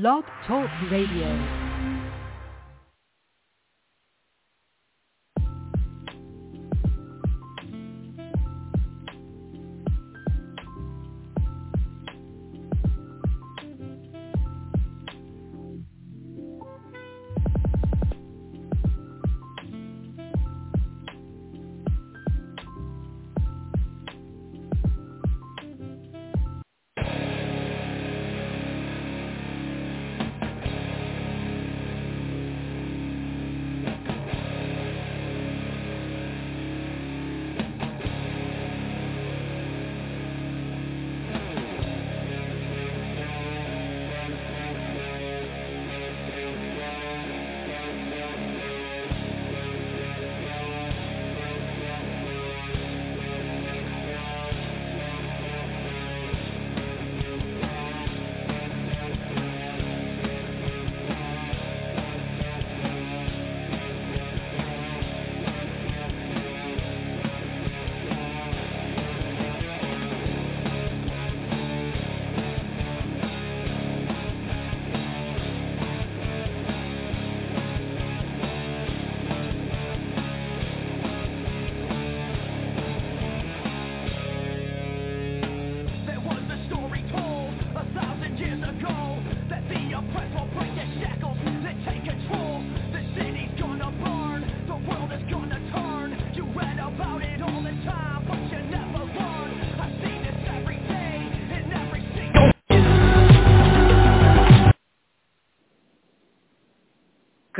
Blog Talk Radio.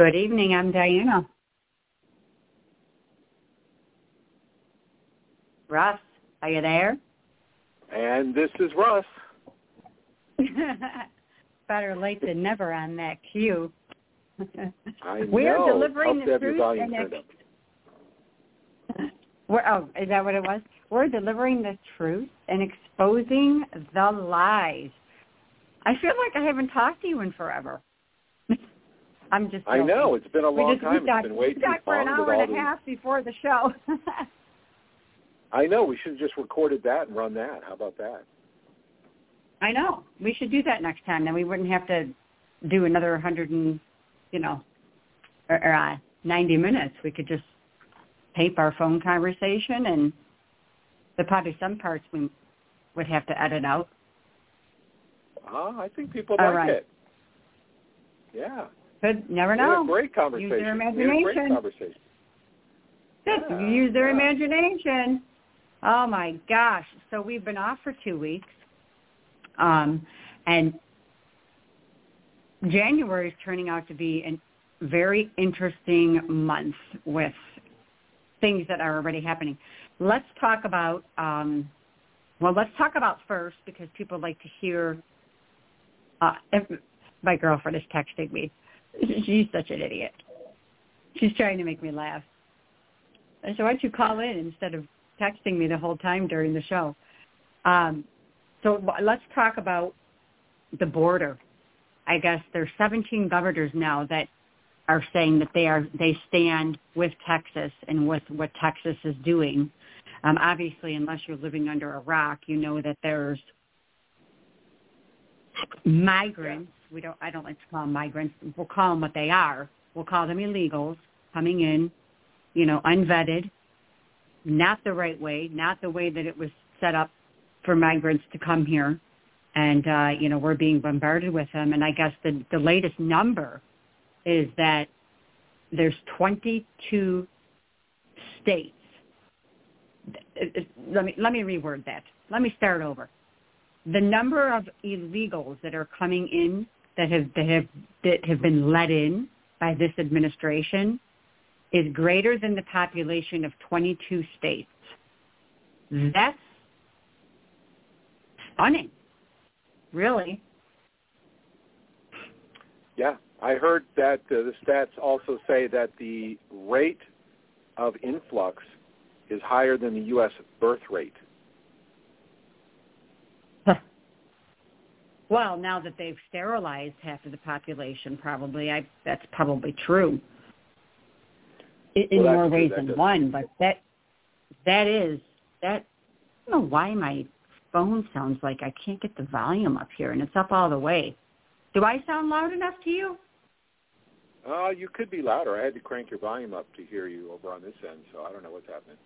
Good evening. I'm Diana. Russ, are you there? And this is Russ. Better late than never on that cue. I We're know. delivering Hope the to have your truth and ex-. We're, oh, is that what it was? We're delivering the truth and exposing the lies. I feel like I haven't talked to you in forever. I'm just. I know. It's been a We long just, time. We talked, it's been way we too talked for an hour and a the. half before the show. I know. We should have just recorded that and run that. How about that? I know. We should do that next time. Then we wouldn't have to do another hundred and, you know, or, or uh, ninety minutes. We could just tape our phone conversation, and there probably some parts we would have to edit out. Ah, I think people All like right. it. Yeah. Could never know. a great conversation. Use their a great imagination. conversation. Good. Yeah, Use their yeah. imagination. Oh my gosh! So we've been off for two weeks, um, and January is turning out to be a very interesting month with things that are already happening. Let's talk about. Um, well, let's talk about first because people like to hear. Uh, if- my girlfriend is texting me. She's such an idiot. She's trying to make me laugh. I said, why don't you call in instead of texting me the whole time during the show? Um, so let's talk about the border. I guess there's 17 governors now that are saying that they are they stand with Texas and with what Texas is doing. Um, obviously, unless you're living under a rock, you know that there's migrants. We don't. I don't like to call them migrants. We'll call them what they are. We'll call them illegals coming in you know, unvetted, not the right way, not the way that it was set up for migrants to come here. And, uh, you know, we're being bombarded with them. And I guess the, the latest number is that there's 22 states. Let me, let me reword that. Let me start over. The number of illegals that are coming in that have, that have, that have been let in by this administration is greater than the population of 22 states. That's stunning, really. Yeah, I heard that uh, the stats also say that the rate of influx is higher than the U.S. birth rate. Well, now that they've sterilized half of the population, probably I, that's probably true. In, in Well, more ways than does- one, but that that is that. I don't know why my phone sounds like I can't get the volume up here, and it's up all the way. Do I sound loud enough to you? Uh, you could be louder. I had to crank your volume up to hear you over on this end, so I don't know what's happening.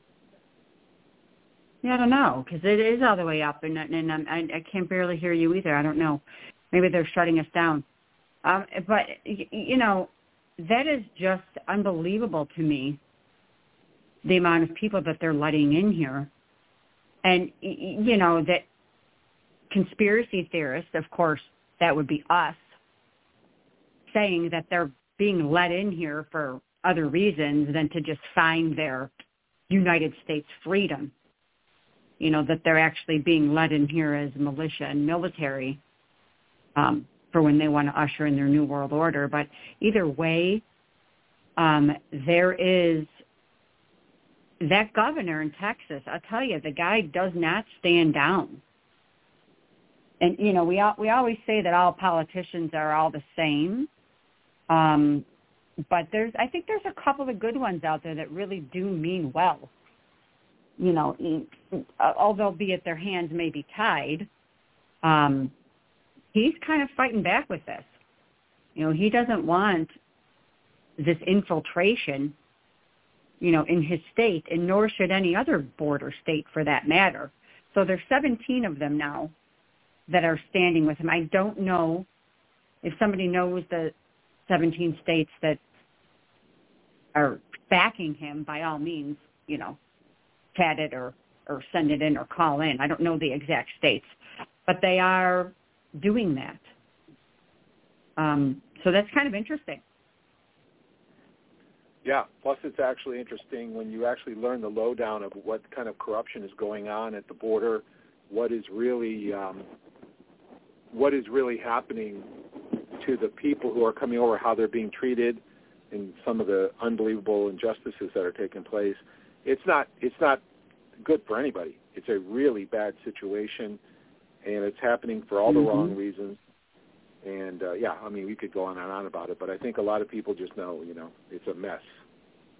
Yeah, I don't know because it is all the way up, and and I'm, I I can't barely hear you either. I don't know. Maybe they're shutting us down. Um, but you know, that is just unbelievable to me. The amount of people that they're letting in here, and you know that conspiracy theorists, of course, that would be us, saying that they're being let in here for other reasons than to just find their United States freedom. You know, that they're actually being let in here as militia and military um, for when they want to usher in their new world order. But either way, um, there is that governor in Texas. I'll tell you, the guy does not stand down. And you know, we we always say that all politicians are all the same, um, but there's I think there's a couple of good ones out there that really do mean well. You know, although be it their hands may be tied, um, he's kind of fighting back with this. You know, he doesn't want this infiltration, you know, in his state, and nor should any other border state for that matter. So there's 17 of them now that are standing with him. I don't know if somebody knows the 17 states that are backing him, by all means, you know, chat it or, or send it in or call in. I don't know the exact states, but they are doing that. Um, so that's kind of interesting. Yeah. Plus, it's actually interesting when you actually learn the lowdown of what kind of corruption is going on at the border, what is really um, what is really happening to the people who are coming over, how they're being treated, and some of the unbelievable injustices that are taking place. It's not it's not good for anybody. It's a really bad situation, and it's happening for all the mm-hmm. wrong reasons. And uh, yeah, I mean, we could go on and on about it, but I think a lot of people just know, you know, it's a mess.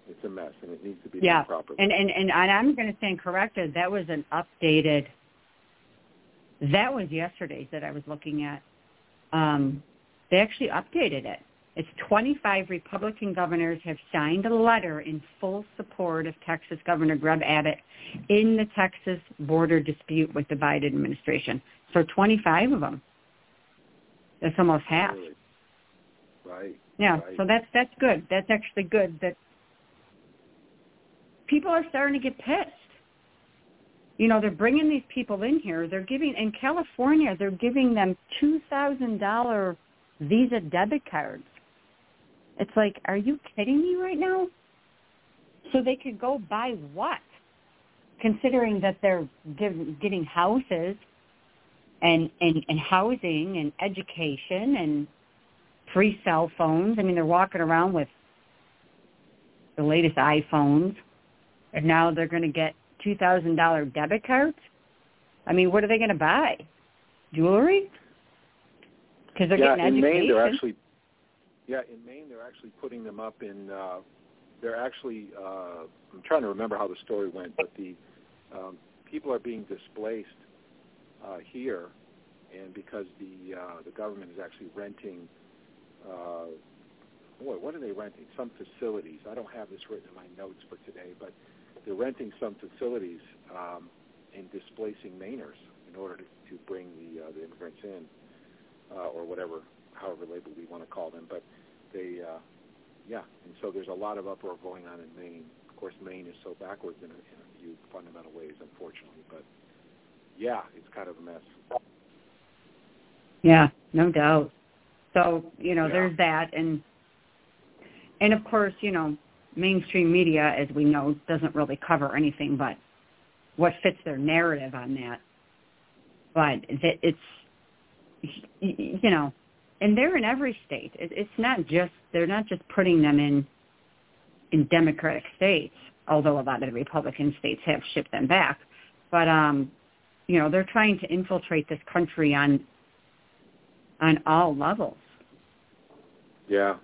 It's a mess, and it needs to be yeah. done properly. And and and I'm going to stand corrected. That was an updated. That was yesterday's that I was looking at. Um, they actually updated it. It's 25 Republican governors have signed a letter in full support of Texas Governor Greg Abbott in the Texas border dispute with the Biden administration. So 25 of them. That's almost half. Right. Yeah. Right. So that's that's good. That's actually good. That people are starting to get pissed. You know, they're bringing these people in here. They're giving in California. They're giving them two thousand dollar Visa debit cards. It's like, are you kidding me right now? So they could go buy what? Considering that they're give, getting houses and, and, and housing and education and free cell phones. I mean, they're walking around with the latest iPhones, and now they're going to get $2,000 debit cards. I mean, what are they going to buy? Jewelry? Because they're yeah, getting in education. Maine, they're actually yeah, in Maine, they're actually putting them up in. Uh, they're actually. Uh, I'm trying to remember how the story went, but the um, people are being displaced uh, here, and because the uh, the government is actually renting. Uh, boy, what are they renting? Some facilities. I don't have this written in my notes for today, but they're renting some facilities um, and displacing Mainers in order to, to bring the uh, the immigrants in, uh, or whatever, however labeled we want to call them. But they, uh, yeah, and so there's a lot of uproar going on in Maine. Of course, Maine is so backwards in a, in a few fundamental ways, unfortunately. But yeah, it's kind of a mess. Yeah, no doubt. So you know, Yeah. there's that, and and of course, you know, mainstream media, as we know, doesn't really cover anything but what fits their narrative on that. But it's you know, and they're in every state. It, it's not just they're not just putting them in in Democratic states, although a lot of the Republican states have shipped them back. But um, you know, they're trying to infiltrate this country on on all levels. Yeah.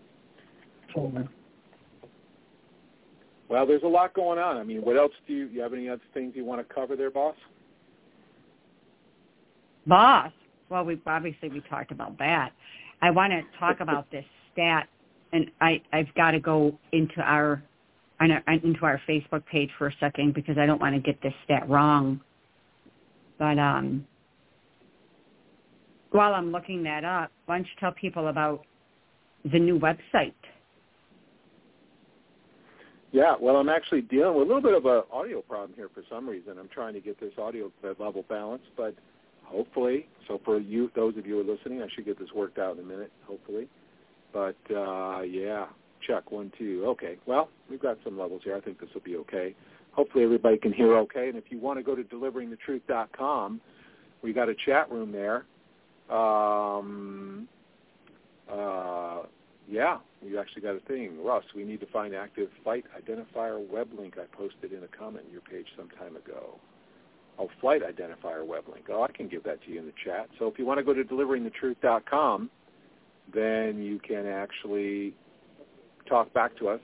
Well, there's a lot going on. I mean, what else do you, you have any other things you want to cover there, boss? Boss. Well, we obviously we talked about that. I want to talk about this stat, and I I've got to go into our into our Facebook page for a second because I don't want to get this stat wrong. But um, while I'm looking that up, why don't you tell people about the new website? Yeah, well, I'm actually dealing with a little bit of an audio problem here for some reason. I'm trying to get this audio level balanced, but hopefully, so for you, those of you who are listening, I should get this worked out in a minute, hopefully. But uh, yeah, check one, two. Okay, well, we've got some levels here. I think this will be okay. Hopefully, everybody can hear okay. And if you want to go to deliveringthetruth.com, we got a chat room there. Um, uh, yeah, we actually got a thing. Russ, we need to find active flight identifier web link I posted in a comment on your page some time ago. Oh, flight identifier web link. Oh, I can give that to you in the chat. So if you want to go to deliveringthetruth.com, then you can actually talk back to us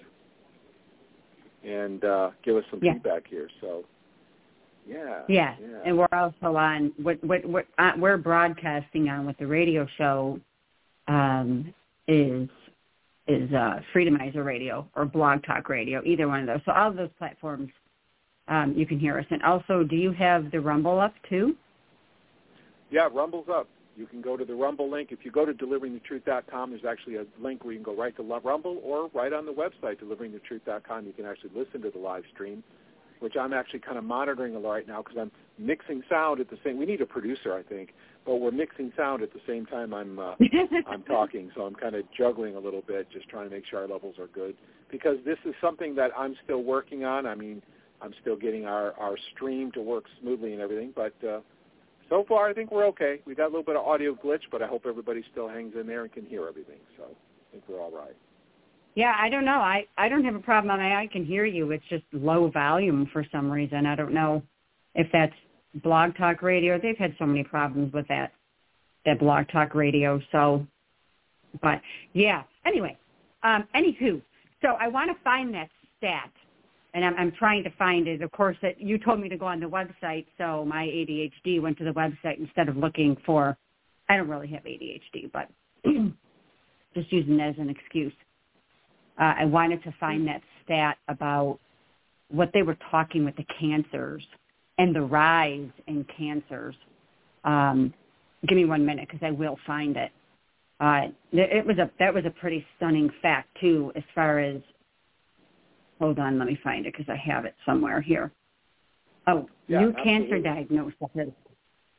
and uh, give us some yeah. feedback here. So, yeah, yeah, yeah. and we're also on. What what what uh, we're broadcasting on with the radio show um, is is uh, Freedomizer Radio or Blog Talk Radio, either one of those. So all of those platforms, um, you can hear us. And also, do you have the Rumble up too? Yeah, Rumble's up. You can go to the Rumble link. If you go to deliveringthetruth.com, there's actually a link where you can go right to Rumble or right on the website, deliveringthetruth.com. You can actually listen to the live stream, which I'm actually kind of monitoring right now because I'm mixing sound at the same. We need a producer, I think, but we're mixing sound at the same time I'm uh, I'm talking. So I'm kind of juggling a little bit, just trying to make sure our levels are good because this is something that I'm still working on. I mean, I'm still getting our our stream to work smoothly and everything, but. uh so far, I think we're okay. We got a little bit of audio glitch, but I hope everybody still hangs in there and can hear everything. So I think we're all right. Yeah, I don't know. I I don't have a problem. I I can hear you. It's just low volume for some reason. I don't know if that's Blog Talk Radio. They've had so many problems with that that Blog Talk Radio. So, but yeah. Anyway, um, anywho, so I want to find that stat and I'm, I'm trying to find it. Of course, that you told me to go on the website, so my ADHD went to the website instead of looking for. I don't really have ADHD, but just using it as an excuse. Uh, I wanted to find that stat about what they were talking with the cancers and the rise in cancers. Um, give me one minute because I will find it. Uh, it was a that was a pretty stunning fact too, as far as Hold on, let me find it because I have it somewhere here. Oh, yeah, new absolutely. cancer diagnosis.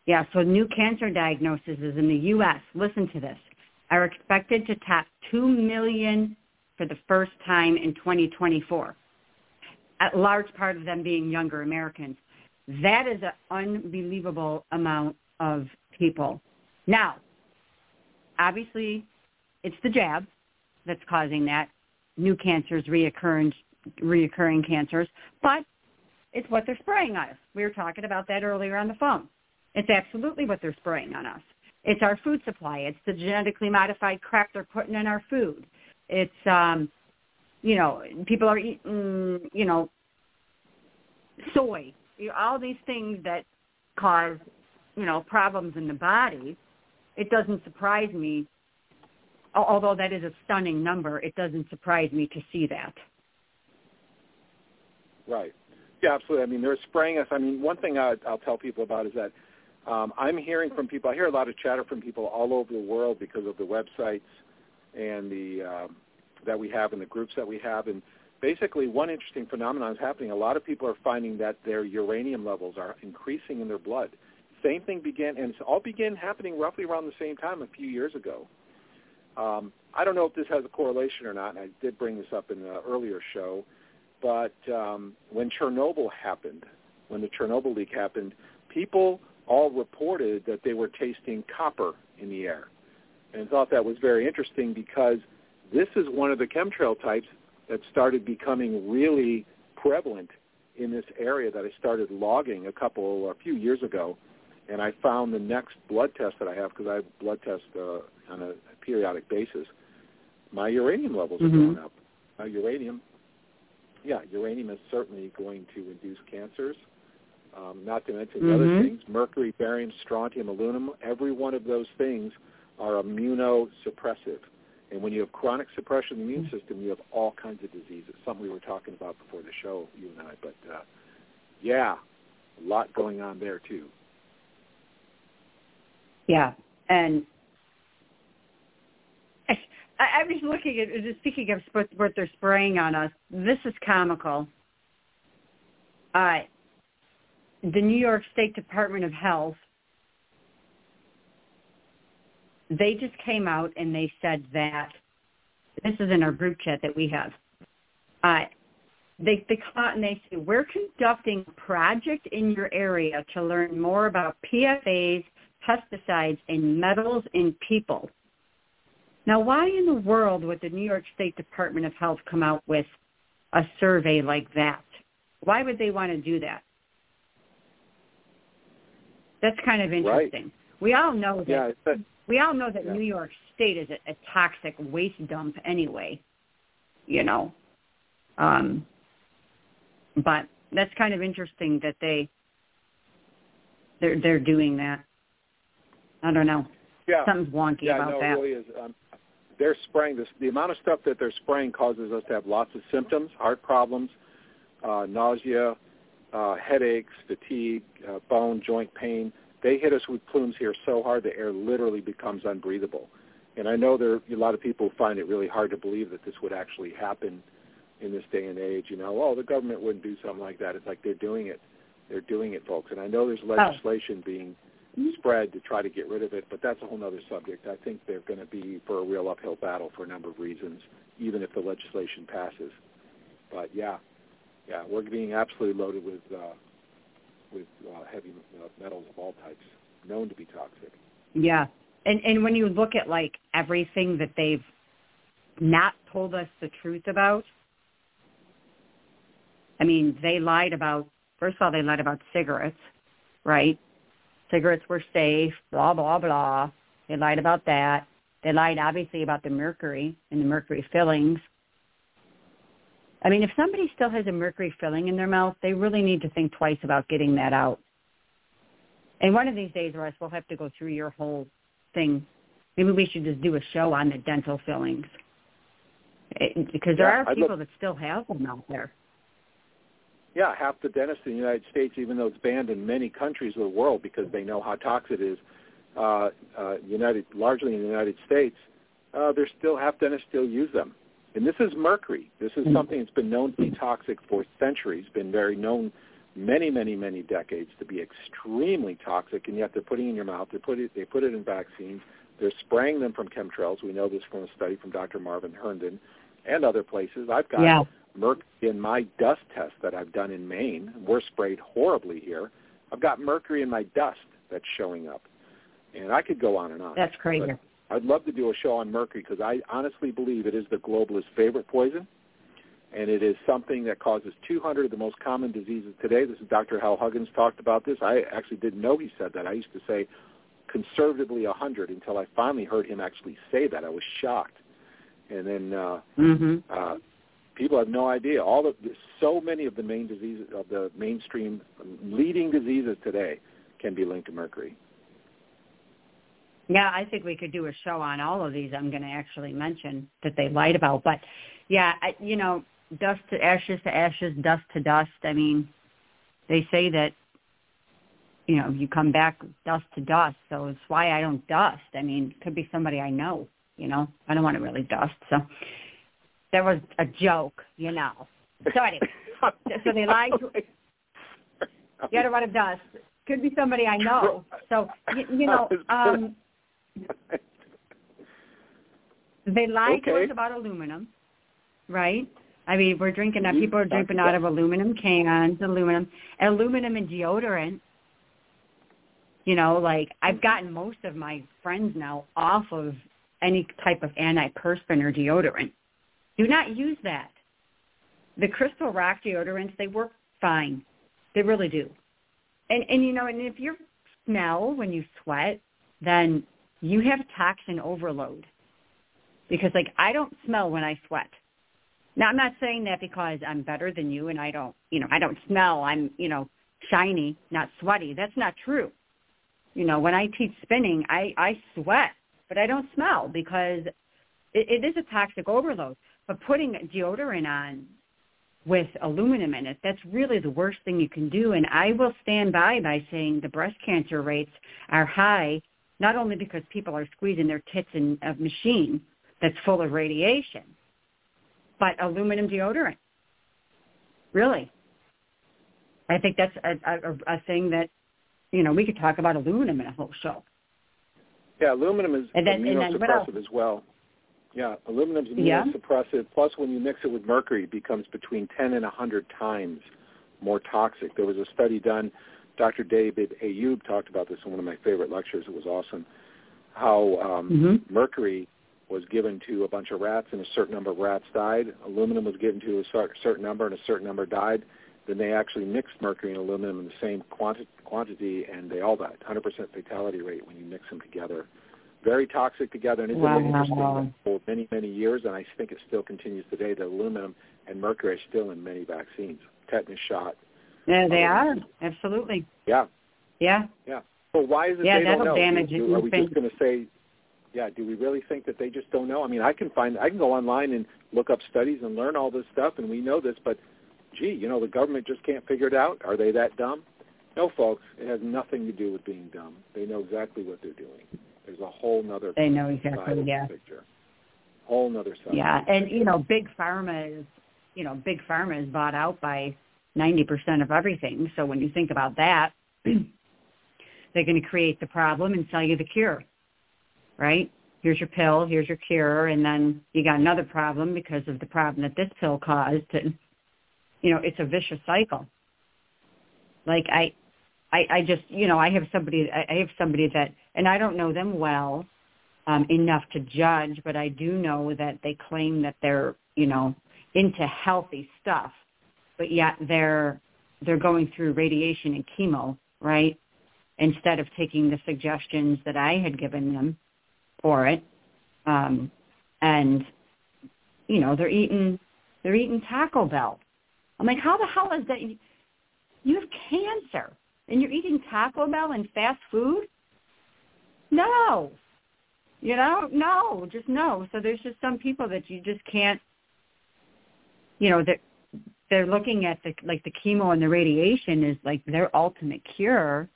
Yeah, so new cancer diagnoses in the U.S., listen to this, are expected to top 2 million for the first time in 2024. A large part of them being younger Americans. That is an unbelievable amount of people. Now, obviously, it's the jab that's causing that. New cancers, reoccurrence, reoccurring cancers, but it's what they're spraying on us. We were talking about that earlier on the phone. It's absolutely what they're spraying on us. It's our food supply. It's the genetically modified crap they're putting in our food. It's, um, you know, people are eating, you know, soy. All these things that cause, you know, problems in the body. It doesn't surprise me, although that is a stunning number. It doesn't surprise me to see that. Right. Yeah, absolutely. I mean, they're spraying us. I mean, one thing I, I'll tell people about is that um, I'm hearing from people. I hear a lot of chatter from people all over the world because of the websites and the um, that we have and the groups that we have. And basically, one interesting phenomenon is happening. A lot of people are finding that their uranium levels are increasing in their blood. Same thing began, and it's all began happening roughly around the same time a few years ago. Um, I don't know if this has a correlation or not, and I did bring this up in an earlier show. But um, when Chernobyl happened, when the Chernobyl leak happened, people all reported that they were tasting copper in the air and thought that was very interesting because this is one of the chemtrail types that started becoming really prevalent in this area that I started logging a couple, a few years ago. And I found the next blood test that I have, because I have blood tests uh, on a periodic basis, my uranium levels mm-hmm. are going up. My uranium yeah, uranium is certainly going to induce cancers. Um, not to mention mm-hmm. other things, mercury, barium, strontium, aluminum, every one of those things are immunosuppressive. And when you have chronic suppression of the immune system, you have all kinds of diseases. Something we were talking about before the show, you and I. But uh, yeah, a lot going on there too. Yeah, and I, I was looking at just speaking of what they're spraying on us. This is comical. Uh, the New York State Department of Health they just came out and they said that this is in our group chat that we have. Uh, they they caught and they say we're conducting a project in your area to learn more about PFAS, pesticides, and metals in people. Now, why in the world would the New York State Department of Health come out with a survey like that? Why would they want to do that? That's kind of interesting. Right. We all know that yeah, we all know that Yeah. New York State is a, a toxic waste dump anyway, you know. Um, but that's kind of interesting that they they're they're doing that. I don't know. yeah. Something's wonky yeah, about no, that. really is. Um, they're spraying this. The amount of stuff that they're spraying causes us to have lots of symptoms, heart problems, uh, nausea, uh, headaches, fatigue, uh, bone, joint pain. They hit us with plumes here so hard the air literally becomes unbreathable. And I know there are a lot of people who find it really hard to believe that this would actually happen in this day and age. You know, oh, the government wouldn't do something like that. It's like they're doing it. They're doing it, folks. And I know there's legislation being spread to try to get rid of it, but that's a whole other subject. I think they're going to be for a real uphill battle for a number of reasons, even if the legislation passes. But yeah, yeah, we're being absolutely loaded with uh, with uh, heavy metals of all types, known to be toxic. Yeah. And and when you look at like everything that they've not told us the truth about, I mean, they lied about first of all they lied about cigarettes, right? Cigarettes were safe, blah blah blah. They lied about that. They lied obviously about the mercury and the mercury fillings. I mean, if somebody still has a mercury filling in their mouth, they really need to think twice about getting that out. And one of these days, Russ, we'll have to go through your whole thing. Maybe we should just do a show on the dental fillings. It, because there Yeah, are people love- that still have them out there. Yeah, half the dentists in the United States, even though it's banned in many countries of the world because they know how toxic it is, uh, uh, United largely in the United States, uh, there's still half dentists still use them. And this is mercury. This is something that's been known to be toxic for centuries, been very known many, many, many decades to be extremely toxic, and yet they're putting it in your mouth. They put it, they put it in vaccines. They're spraying them from chemtrails. We know this from a study from Dr. Marvin Herndon and other places. I've got Yeah. Mercury in my dust test that I've done in Maine. We're sprayed horribly here. I've got mercury in my dust that's showing up. And I could go on and on. That's crazy. But I'd love to do a show on mercury because I honestly believe it is the globalist favorite poison. And it is something that causes 200 of the most common diseases today. This is Dr. Hal Huggins talked about this. I actually didn't know he said that. I used to say conservatively 100 until I finally heard him actually say that. I was shocked. And then uh, hmm uh, people have no idea. All of so many of the main diseases of the mainstream leading diseases today can be linked to mercury. Yeah, I think we could do a show on all of these. I'm going to actually mention that they lied about, but yeah, I, you know, dust to ashes to ashes, dust to dust. I mean, they say that you know you come back dust to dust, so it's why I don't dust. I mean, it could be somebody I know. You know, I don't want to really dust. So that was a joke, you know. So anyway, so they lied. To, you don't want to dust. Could be somebody I know. So you, you know. um They lied to us about aluminum, right? I mean, we're drinking now. Mhm. People are drinking out of aluminum cans, aluminum, aluminum and deodorant. You know, like I've gotten most of my friends now off of any type of antiperspirant or deodorant. Do not use that. The Crystal Rock deodorants, they work fine. They really do. And and you know, and if you smell when you sweat, then you have toxin overload because like I don't smell when I sweat. Now I'm not saying that because I'm better than you and I don't, you know, I don't smell. I'm, you know, shiny, not sweaty. That's not true. You know, when I teach spinning, I I sweat, but I don't smell because it, it is a toxic overload. But putting deodorant on with aluminum in it, that's really the worst thing you can do. And I will stand by by saying the breast cancer rates are high, not only because people are squeezing their tits in a machine that's full of radiation, but aluminum deodorant. Really. I think that's a, a, a thing that, you know, we could talk about aluminum in a whole show. Yeah, aluminum is And then- and then as well. Yeah, aluminum is Yeah. immunosuppressive. Plus, when you mix it with mercury, it becomes between 10 and 100 times more toxic. There was a study done. Dr. David Ayoub talked about this in one of my favorite lectures. It was awesome. How um, Mhm. mercury was given to a bunch of rats, and a certain number of rats died. Aluminum was given to a certain number, and a certain number died. Then they actually mixed mercury and aluminum in the same quanti- quantity, and they all died. 100% fatality rate when you mix them together. Very toxic together, and it's Wow. been interesting for many, many years, and I think it still continues today, that aluminum and mercury are still in many vaccines. Tetanus shot. Yeah, they are. Absolutely. Yeah, Yeah. yeah. Well, why is it Yeah, they don't know? damage do, do, are we just going to say, yeah, do we really think that they just don't know? I mean, I can find, I can go online and look up studies and learn all this stuff, and we know this, but gee, you know, the government just can't figure it out. Are they that dumb? No, folks, it has nothing to do with being dumb. They know exactly what they're doing. There's a whole nother They know exactly, yeah. picture. Whole nother side. Yeah, and you know, big pharma is, you know, big pharma is bought out by 90% of everything. So when you think about that, they're going to create the problem and sell you the cure, right? Here's your pill, here's your cure, and then you got another problem because of the problem that this pill caused. And, you know, it's a vicious cycle. Like I, I, I just, you know, I have somebody, I have somebody that, and I don't know them well, um, enough to judge, but I do know that they claim that they're, you know, into healthy stuff, but yet they're they're going through radiation and chemo, right? Instead of taking the suggestions that I had given them for it, um, and you know, they're eating they're eating Taco Bell. I'm like, how the hell is that? You have cancer and you're eating Taco Bell and fast food? No, you know, no, just no. So there's just some people that you just can't, you know, that they're looking at the like the chemo and the radiation is like their ultimate cure,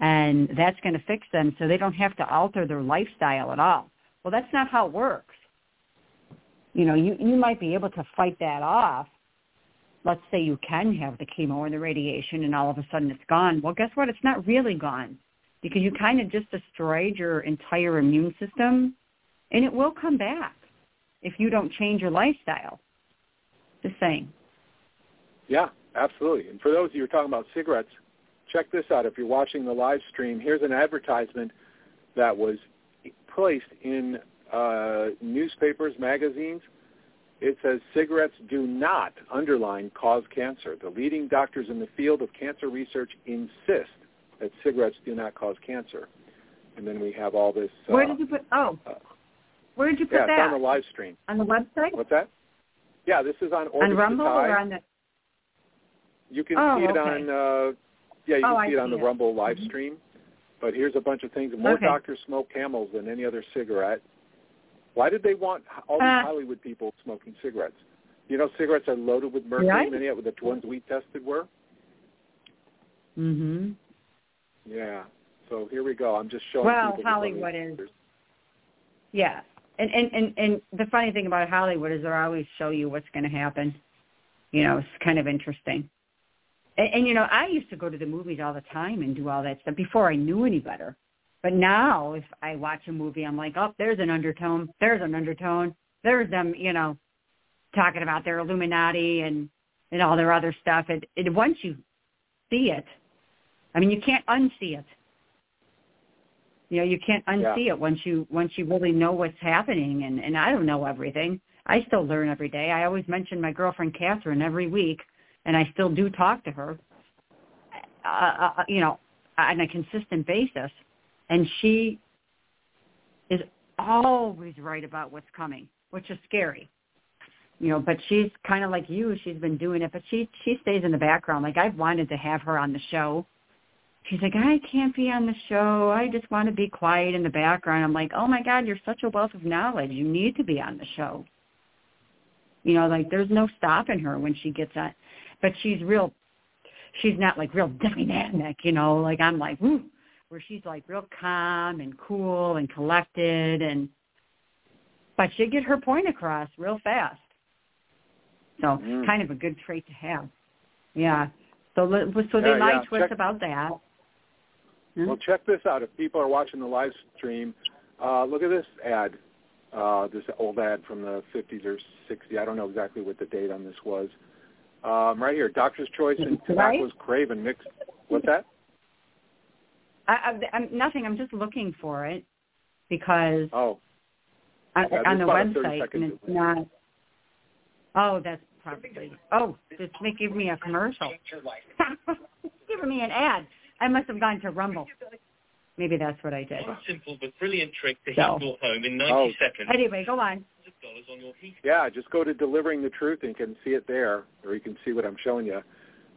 and that's going to fix them, so they don't have to alter their lifestyle at all. Well, that's not how it works. You know, you you might be able to fight that off. Let's say you can have the chemo and the radiation, and all of a sudden it's gone. Well, guess what? It's not really gone because you kind of just destroyed your entire immune system and it will come back if you don't change your lifestyle. Just saying. Yeah, absolutely. And for those of you who are talking about cigarettes, check this out. If you're watching the live stream, here's an advertisement that was placed in uh, newspapers, magazines. It says cigarettes do not, underline, cause cancer. The leading doctors in the field of cancer research insist that cigarettes do not cause cancer. And then we have all this. Uh, Where did you put? Oh, uh, where did you put yeah, it's that? on the live stream. On the website? What's that? Yeah, this is on Orbit on Rumble or on the? You can Oh, see it okay. on uh yeah, you Oh, can I see it on see the it. Rumble live Mhm. stream. But here's a bunch of things. More Okay. doctors smoke camels than any other cigarette. Why did they want all these Uh. Hollywood people smoking cigarettes? You know, cigarettes are loaded with mercury. Right. Many of the ones we tested were. Mhm. Yeah. So here we go. I'm just showing Well, Hollywood is- Yeah. And, and and and the funny thing about Hollywood is they always show you what's going to happen. You know, it's kind of interesting. And, and you know, I used to go to the movies all the time and do all that stuff before I knew any better. But now, if I watch a movie, I'm like, oh, there's an undertone. There's an undertone. There's them, you know, talking about their Illuminati and and all their other stuff. And, and once you see it, I mean, you can't unsee it. You know, you can't unsee it once you once you really know what's happening. And and I don't know everything. I still learn every day. I always mention my girlfriend Catherine every week, and I still do talk to her. Uh, uh, you know, on a consistent basis, and she is always right about what's coming, which is scary. You know, but she's kind of like you. She's been doing it, but she she stays in the background. Like I've wanted to have her on the show she's like, I can't be on the show. I just want to be quiet in the background. I'm like, oh my God, you're such a wealth of knowledge. You need to be on the show. You know, like there's no stopping her when she gets on. But she's real, she's not like real dynamic, you know, like I'm like, woo, where she's like real calm and cool and collected and, but she'd get her point across real fast. So Mm. kind of a good trait to have. Yeah. So so they Yeah, lied yeah. to us about that. Hmm? Well, check this out. If people are watching the live stream, uh, look at this ad. Uh, this old ad from the 50s or 60s. I don't know exactly what the date on this was. Um, right here, Doctor's Choice and Right? Tobacco's Craven mixed. What's that? I, I, I'm nothing. I'm just looking for it because Oh, on, Yeah, on the is about a 30 website and it's not. Oh, that's probably. Oh, it's make give me a commercial. It's giving me an ad. I must have gone to Rumble. Maybe that's what I did. One simple but brilliant trick to So- heat your home in 90 Oh. seconds. Anyway, go on. dollars on your heat. yeah. Just go to Delivering the Truth and you can see it there, or you can see what I'm showing you.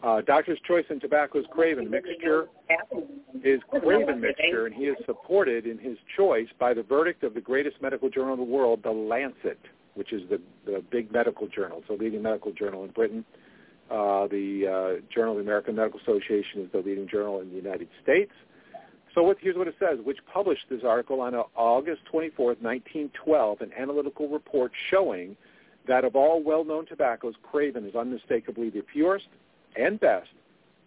Uh, Doctor's Choice and Tobacco's Craven mixture is Craven mixture, and he is supported in his choice by the verdict of the greatest medical journal in the world, The Lancet, which is the, the big medical journal. It's a leading medical journal in Britain. Uh, the uh, Journal of the American Medical Association is the leading journal in the United States. So what, here's what it says, which published this article on uh, August 24, 1912, an analytical report showing that of all well-known tobaccos, Craven is unmistakably the purest and best.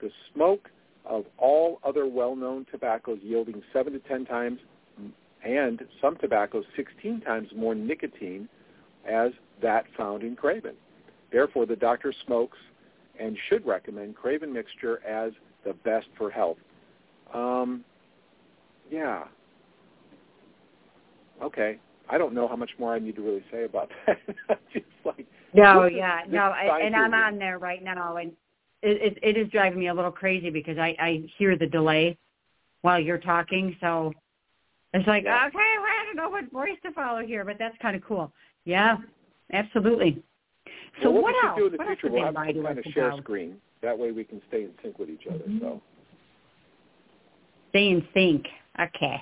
The smoke of all other well-known tobaccos yielding 7 to 10 times and some tobaccos 16 times more nicotine as that found in Craven. Therefore, the doctor smokes and should recommend Craven mixture as the best for health. Um, yeah. Okay. I don't know how much more I need to really say about that. Just like No, is- yeah, no, I, and I'm on there right now, and it, it it is driving me a little crazy because I I hear the delay while you're talking, so it's like Yeah. okay, well, I don't know what voice to follow here, but that's kind of cool. Yeah, absolutely. So well, what, what else? do in the what future, we'll have some to kind of share about? screen. That way we can stay in sync with each other. Mhm. So Stay in sync. Okay.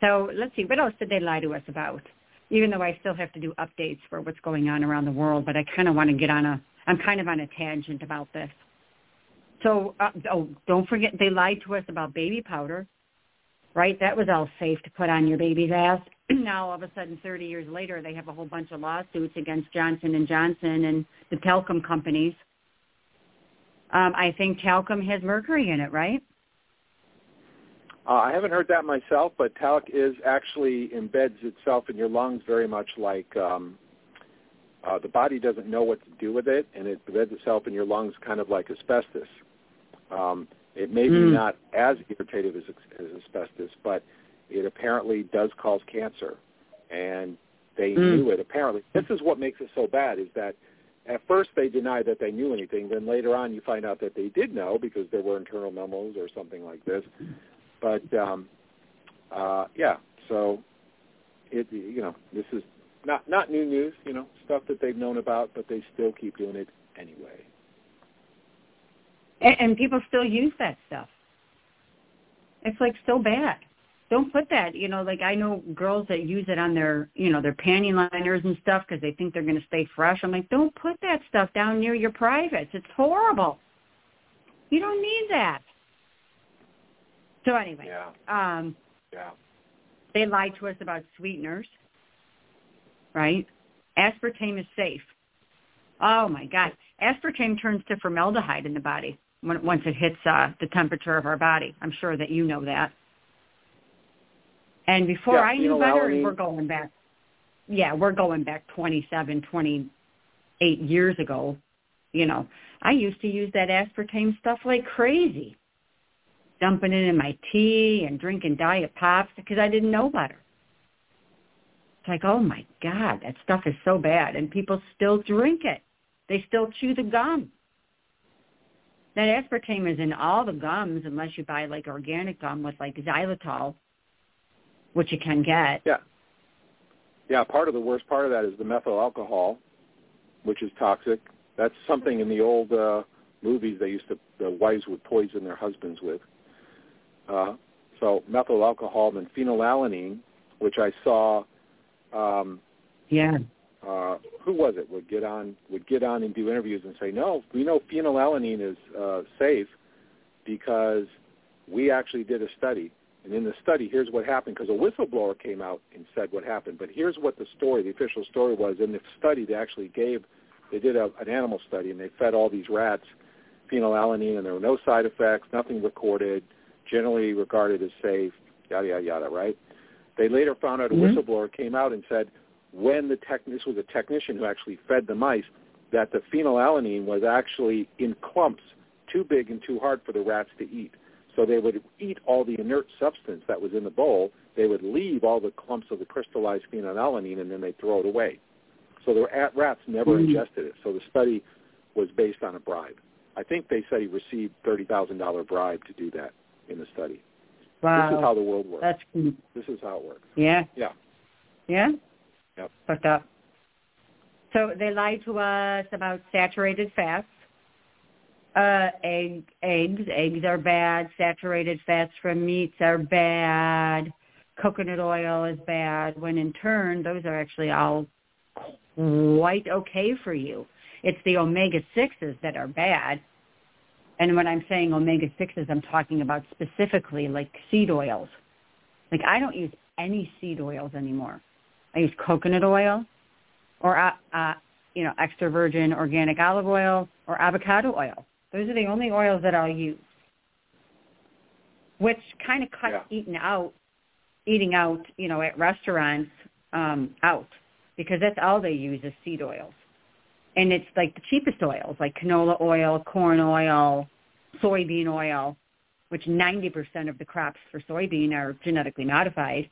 So let's see. What else did they lie to us about? Even though I still have to do updates for what's going on around the world, but I kind of want to get on a. I'm kind of on a tangent about this. So, uh, oh, don't forget they lied to us about baby powder, right? That was all safe to put on your baby's ass. now all of a sudden, 30 years later, they have a whole bunch of lawsuits against Johnson and Johnson and the talcum companies. Um, I think talcum has mercury in it, right? uh, I haven't heard that myself, but talc is actually embeds itself in your lungs very much like um, uh, the body doesn't know what to do with it, and it embeds itself in your lungs kind of like asbestos. Um, it may be Mm. not as irritative as, as asbestos, but it apparently does cause cancer, and they Mm. knew it. Apparently, this is what makes it so bad: is that at first they denied that they knew anything. Then later on, you find out that they did know because there were internal memos or something like this. But um, uh, yeah, so it you know this is not not new news. You know stuff that they've known about, but they still keep doing it anyway. And, and people still use that stuff. It's like so bad. Don't put that, you know, like I know girls that use it on their, you know, their panty liners and stuff because they think they're going to stay fresh. I'm like, don't put that stuff down near your privates. It's horrible. You don't need that. So anyway, Yeah, um, yeah. they lied to us about sweeteners, right? Aspartame is safe. Oh my God, aspartame turns to formaldehyde in the body when, once it hits uh, the temperature of our body. I'm sure that you know that. And before Yeah, I knew better, and we're going back, yeah, we're going back 27, 28 years ago. You know, I used to use that aspartame stuff like crazy, dumping it in my tea and drinking diet pops because I didn't know better. It's like, oh my God, that stuff is so bad, and people still drink it. They still chew the gum. That aspartame is in all the gums unless you buy like organic gum with like xylitol, which you can get. Yeah. Yeah, part of the worst part of that is the methyl alcohol, which is toxic. That's something in the old uh, movies they used to the wives would poison their husbands with. Uh, so methyl alcohol and phenylalanine, which I saw. Um, Yeah. Uh, who was it would get on would get on and do interviews and say, no, we know phenylalanine is uh, safe because we actually did a study, and in the study, here's what happened because a whistleblower came out and said what happened. But here's what the story, the official story was. In the study, they actually gave, they did a, an animal study, and they fed all these rats phenylalanine, and there were no side effects, nothing recorded, generally regarded as safe, yada yada yada. Right? They later found out a Mhm. whistleblower came out and said when the tech, this was a technician who actually fed the mice, that the phenylalanine was actually in clumps, too big and too hard for the rats to eat. So they would eat all the inert substance that was in the bowl. They would leave all the clumps of the crystallized phenylalanine, and then they'd throw it away. So the rat- rats never Mhm. ingested it. So the study was based on a bribe. I think they said he received thirty thousand dollar bribe to do that in the study. Wow. This is how the world works. That's this is how it works. yeah. Yeah. Yeah. Yep. Fucked up. So they lied to us about saturated fats. Uh, egg, eggs, eggs are bad. Saturated fats from meats are bad. Coconut oil is bad. When in turn, those are actually all quite okay for you. It's the omega sixes that are bad. And when I'm saying omega sixes, I'm talking about specifically like seed oils. Like I don't use any seed oils anymore. I use coconut oil or, uh, uh, you know, extra virgin organic olive oil or avocado oil. Those are the only oils that I'll use, which kind of cuts Yeah. eating out, eating out, you know, at restaurants um, out because that's all they use is seed oils. And it's like the cheapest oils, like canola oil, corn oil, soybean oil, which 90% of the crops for soybean are genetically modified.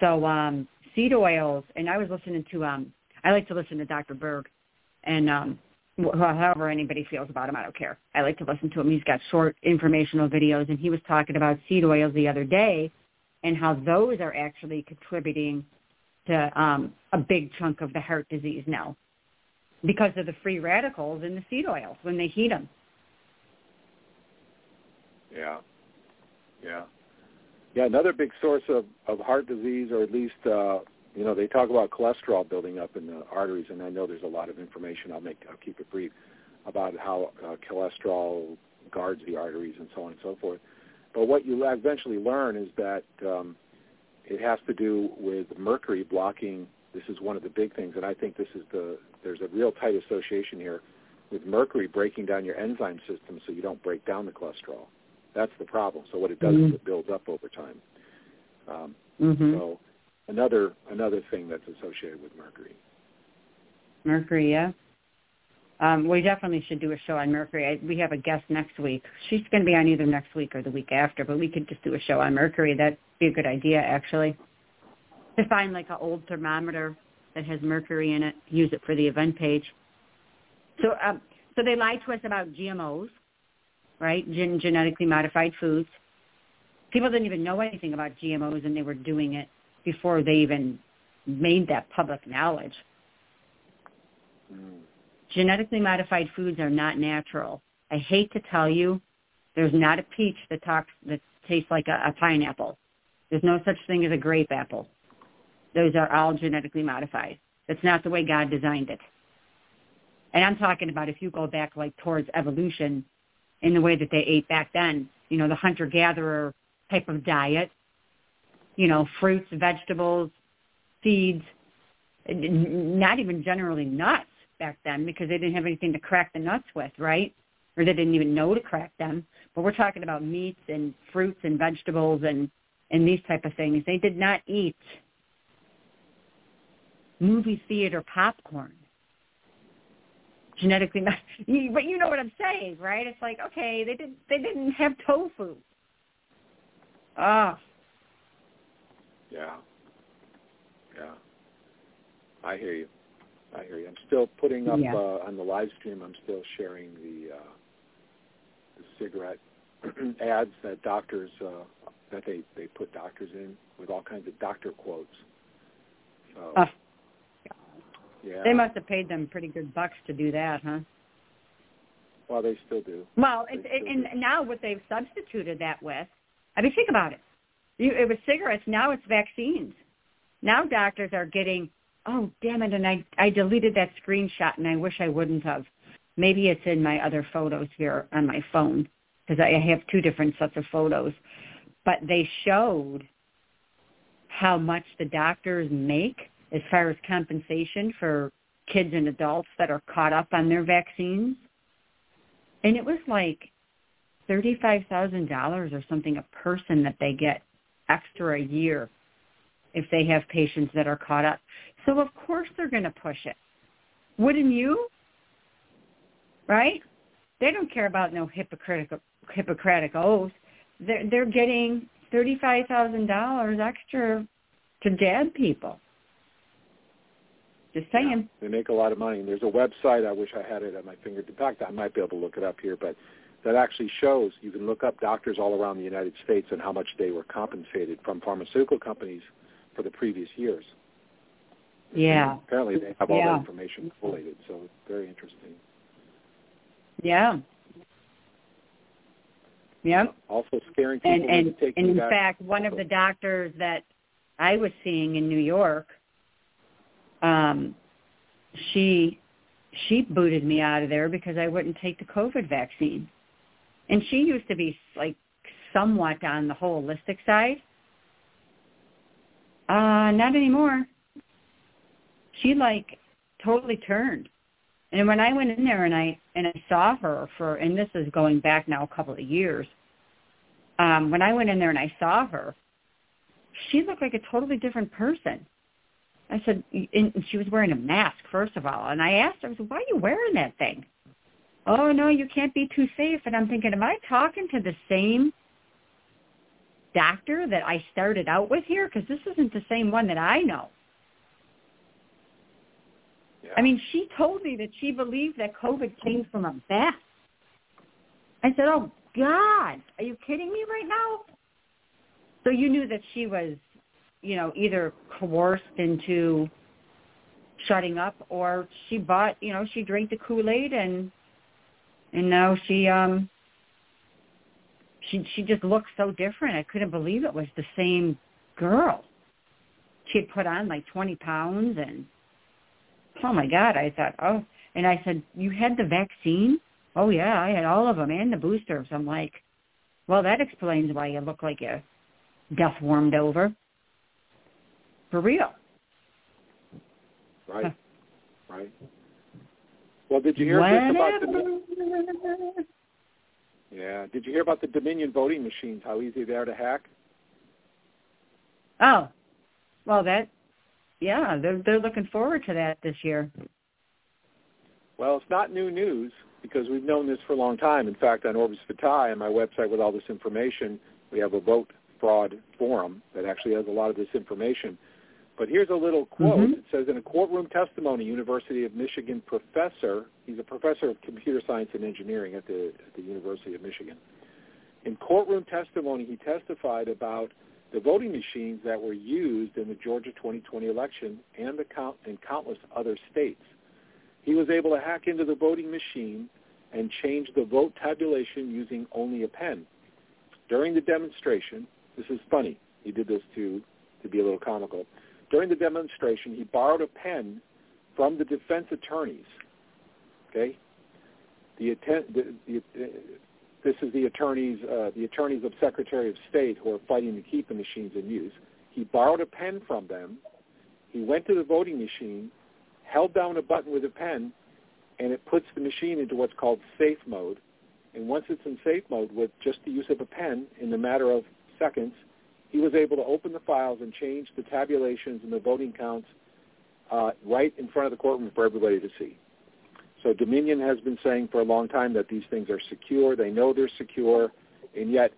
So um, seed oils, and I was listening to, um, I like to listen to Dr. Berg, and um, wh- however anybody feels about him, I don't care. I like to listen to him. He's got short informational videos, and he was talking about seed oils the other day and how those are actually contributing to um, a big chunk of the heart disease now because of the free radicals in the seed oils when they heat them. Yeah. Yeah. Yeah, another big source of, of heart disease, or at least, uh, you know, they talk about cholesterol building up in the arteries, and I know there's a lot of information. I'll make, I'll keep it brief about how uh, cholesterol guards the arteries and so on and so forth. But what you eventually learn is that um, it has to do with mercury blocking. This is one of the big things, and I think this is the there's a real tight association here with mercury breaking down your enzyme system, so you don't break down the cholesterol. That's the problem. So what it does is Mhm. it builds up over time. Um, Mm-hmm. So another another thing that's associated with mercury. Mercury, yeah. Um, we definitely should do a show on Mercury. I, we have a guest next week. She's going to be on either next week or the week after, but we could just do a show on Mercury. That'd be a good idea, actually. To find like an old thermometer that has mercury in it, use it for the event page. So, um, so they lied to us about GMOs, right? Gen- genetically modified foods. People didn't even know anything about GMOs, and they were doing it before they even made that public knowledge. Mm. genetically modified foods are not natural. I hate to tell you, there's not a peach that talks that tastes like a, a pineapple. There's no such thing as a grape apple. Those are all genetically modified. That's not the way God designed it. And I'm talking about if you go back like towards evolution in the way that they ate back then, you know, the hunter-gatherer type of diet, you know, fruits, vegetables, seeds, not even generally nuts back then because they didn't have anything to crack the nuts with, right? Or they didn't even know to crack them. But we're talking about meats and fruits and vegetables and and these type of things. They did not eat movie theater popcorn. Genetically not, but you know what I'm saying, right? It's like okay, they didn't they didn't have tofu. Ah, Yeah. Yeah. I hear you. I hear you. I'm still putting up Yeah. uh, on the live stream. I'm still sharing the uh, the cigarette ads that doctors uh, that they they put doctors in with all kinds of doctor quotes. So. Yeah, they must have paid them pretty good bucks to do that, huh? Well, they still do. Well, and, still and, and now what they've substituted that with, I mean, think about it. You, it was cigarettes. Now it's vaccines. Now doctors are getting, oh, damn it, and I, I deleted that screenshot, and I wish I wouldn't have. Maybe it's in my other photos here on my phone because I have two different sets of photos. But they showed how much the doctors make as far as compensation for kids and adults that are caught up on their vaccines. And it was like $35,000 or something a person that they get extra a year if they have patients that are caught up. So of course they're going to push it. Wouldn't you? Right? They don't care about no hypocritical Hippocratic oath. They're they're getting thirty five thousand dollars extra to jab people. Just saying. Yeah, they make a lot of money. And there's a website. I wish I had it at my fingertips. In fact, I might be able to look it up here, but that actually shows you can look up doctors all around the United States and how much they were compensated from pharmaceutical companies for the previous years. Yeah. And apparently, they have all Yeah. that information collated, so it's very interesting. Yeah. Yeah. Also, scaring people And and, into taking and in fact, one of the doctors that I was seeing in New York, um, she she booted me out of there because I wouldn't take the COVID vaccine. And she used to be like somewhat on the holistic side. Uh, not anymore. She like totally turned. And when I went in there and I and I saw her for and this is going back now a couple of years. Um, when I went in there and I saw her, she looked like a totally different person. I said, and she was wearing a mask first of all, and I asked her, I said, why are you wearing that thing? Oh no, you can't be too safe. And I'm thinking, am I talking to the same doctor that I started out with here? Because this isn't the same one that I know. Yeah. I mean, she told me that she believed that COVID came from a bat. I said, oh, God, are you kidding me right now? So you knew that she was, you know, either coerced into shutting up or she bought, you know, she drank the Kool-Aid and and now she um she she just looked so different. I couldn't believe it was the same girl. She had put on like 20 pounds and oh my god, I thought, oh, and I said, "You had the vaccine?" "Oh yeah, I had all of them and the boosters." I'm like, "Well, that explains why you look like you death warmed over." For real. Right. Right. Well, did you hear this about the yeah? Did you hear about the Dominion voting machines? How easy they are to hack? Oh, well, that yeah, they're they're looking forward to that this year. Well, it's not new news because we've known this for a long time. In fact, on Orbis Vitae, on my website with all this information, we have a vote fraud forum that actually has a lot of this information. But here's a little quote. Mhm. It says, in a courtroom testimony, University of Michigan professor, he's a professor of computer science and engineering at the, at the University of Michigan. In courtroom testimony, he testified about the voting machines that were used in the Georgia 2020 election and the count, in countless other states. He was able to hack into the voting machine and change the vote tabulation using only a pen. During the demonstration, this is funny. He did this to to be a little comical. During the demonstration, he borrowed a pen from the defense attorneys. Okay, the, atten- the, the uh, this is the attorneys uh, the attorneys of Secretary of State who are fighting to keep the machines in use. He borrowed a pen from them. He went to the voting machine, held down a button with a pen, and it puts the machine into what's called safe mode. And once it's in safe mode with just the use of a pen, in the matter of seconds, he was able to open the files and change the tabulations and the voting counts uh, right in front of the courtroom for everybody to see. So Dominion has been saying for a long time that these things are secure. They know they're secure, and yet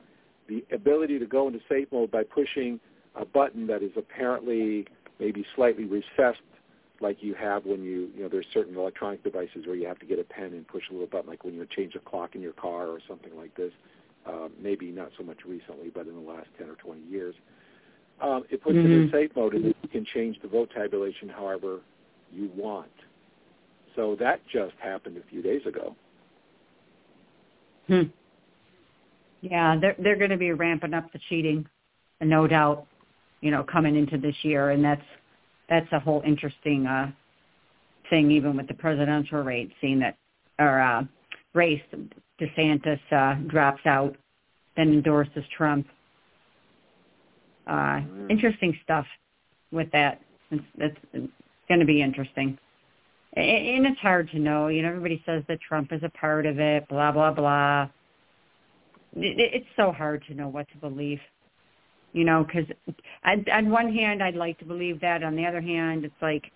the ability to go into safe mode by pushing a button that is apparently maybe slightly recessed like you have when you, you know, there's certain electronic devices where you have to get a pen and push a little button, like when you change a clock in your car or something like this. Uh, maybe not so much recently, but in the last 10 or 20 years. Um, it puts it in Mhm. safe mode, and you can change the vote tabulation however you want. So that just happened a few days ago. Hmm. Yeah, they're they're going to be ramping up the cheating, no doubt. You know, coming into this year, and that's that's a whole interesting uh, thing, even with the presidential race, seeing that or uh, race, DeSantis uh, drops out, then endorses Trump. Uh, Mm. Interesting stuff with that. It's, it's, it's going to be interesting. And it's hard to know. You know, everybody says that Trump is a part of it, blah, blah, blah. It- it- It's so hard to know what to believe. You know, because on one hand, I'd like to believe that. On the other hand, it's like,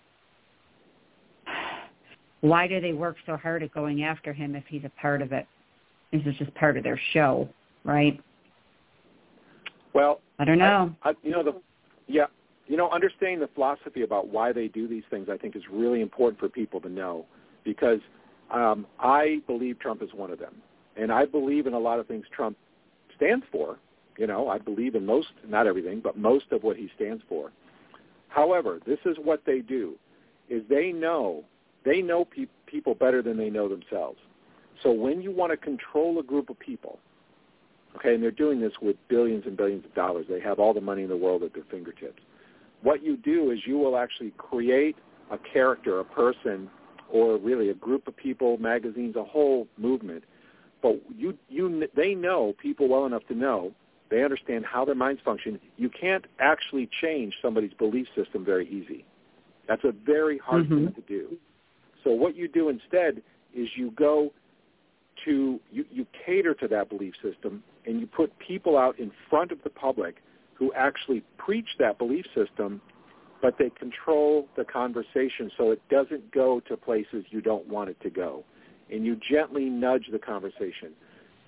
why do they work so hard at going after him if he's a part of it? This is just part of their show, right? Well, I don't know. I, I, you know the yeah, you know understanding the philosophy about why they do these things, I think is really important for people to know because um, I believe Trump is one of them, and I believe in a lot of things Trump stands for. You know, I believe in most, not everything, but most of what he stands for. However, this is what they do: is they know they know pe- people better than they know themselves. So when you want to control a group of people, okay, and they're doing this with billions and billions of dollars. They have all the money in the world at their fingertips. What you do is you will actually create a character, a person, or really a group of people, magazines, a whole movement. But you, you, they know people well enough to know. They understand how their minds function. You can't actually change somebody's belief system very easy. That's a very hard Mhm. thing to do. So what you do instead is you go to you, you cater to that belief system and you put people out in front of the public who actually preach that belief system but they control the conversation so it doesn't go to places you don't want it to go. And you gently nudge the conversation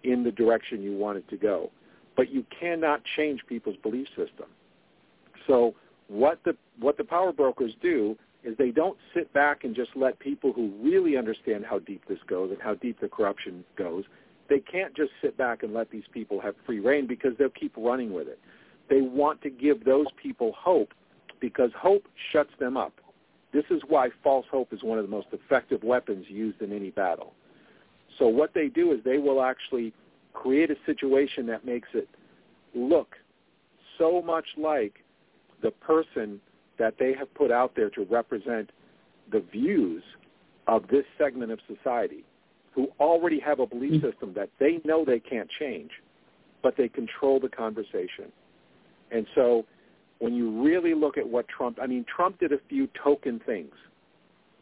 in the direction you want it to go. But you cannot change people's belief system. So what the what the power brokers do is they don't sit back and just let people who really understand how deep this goes and how deep the corruption goes. They can't just sit back and let these people have free reign because they'll keep running with it. They want to give those people hope because hope shuts them up. This is why false hope is one of the most effective weapons used in any battle. So what they do is they will actually create a situation that makes it look so much like the person that they have put out there to represent the views of this segment of society who already have a belief mm-hmm. system that they know they can't change, but they control the conversation. And so when you really look at what Trump, I mean, Trump did a few token things.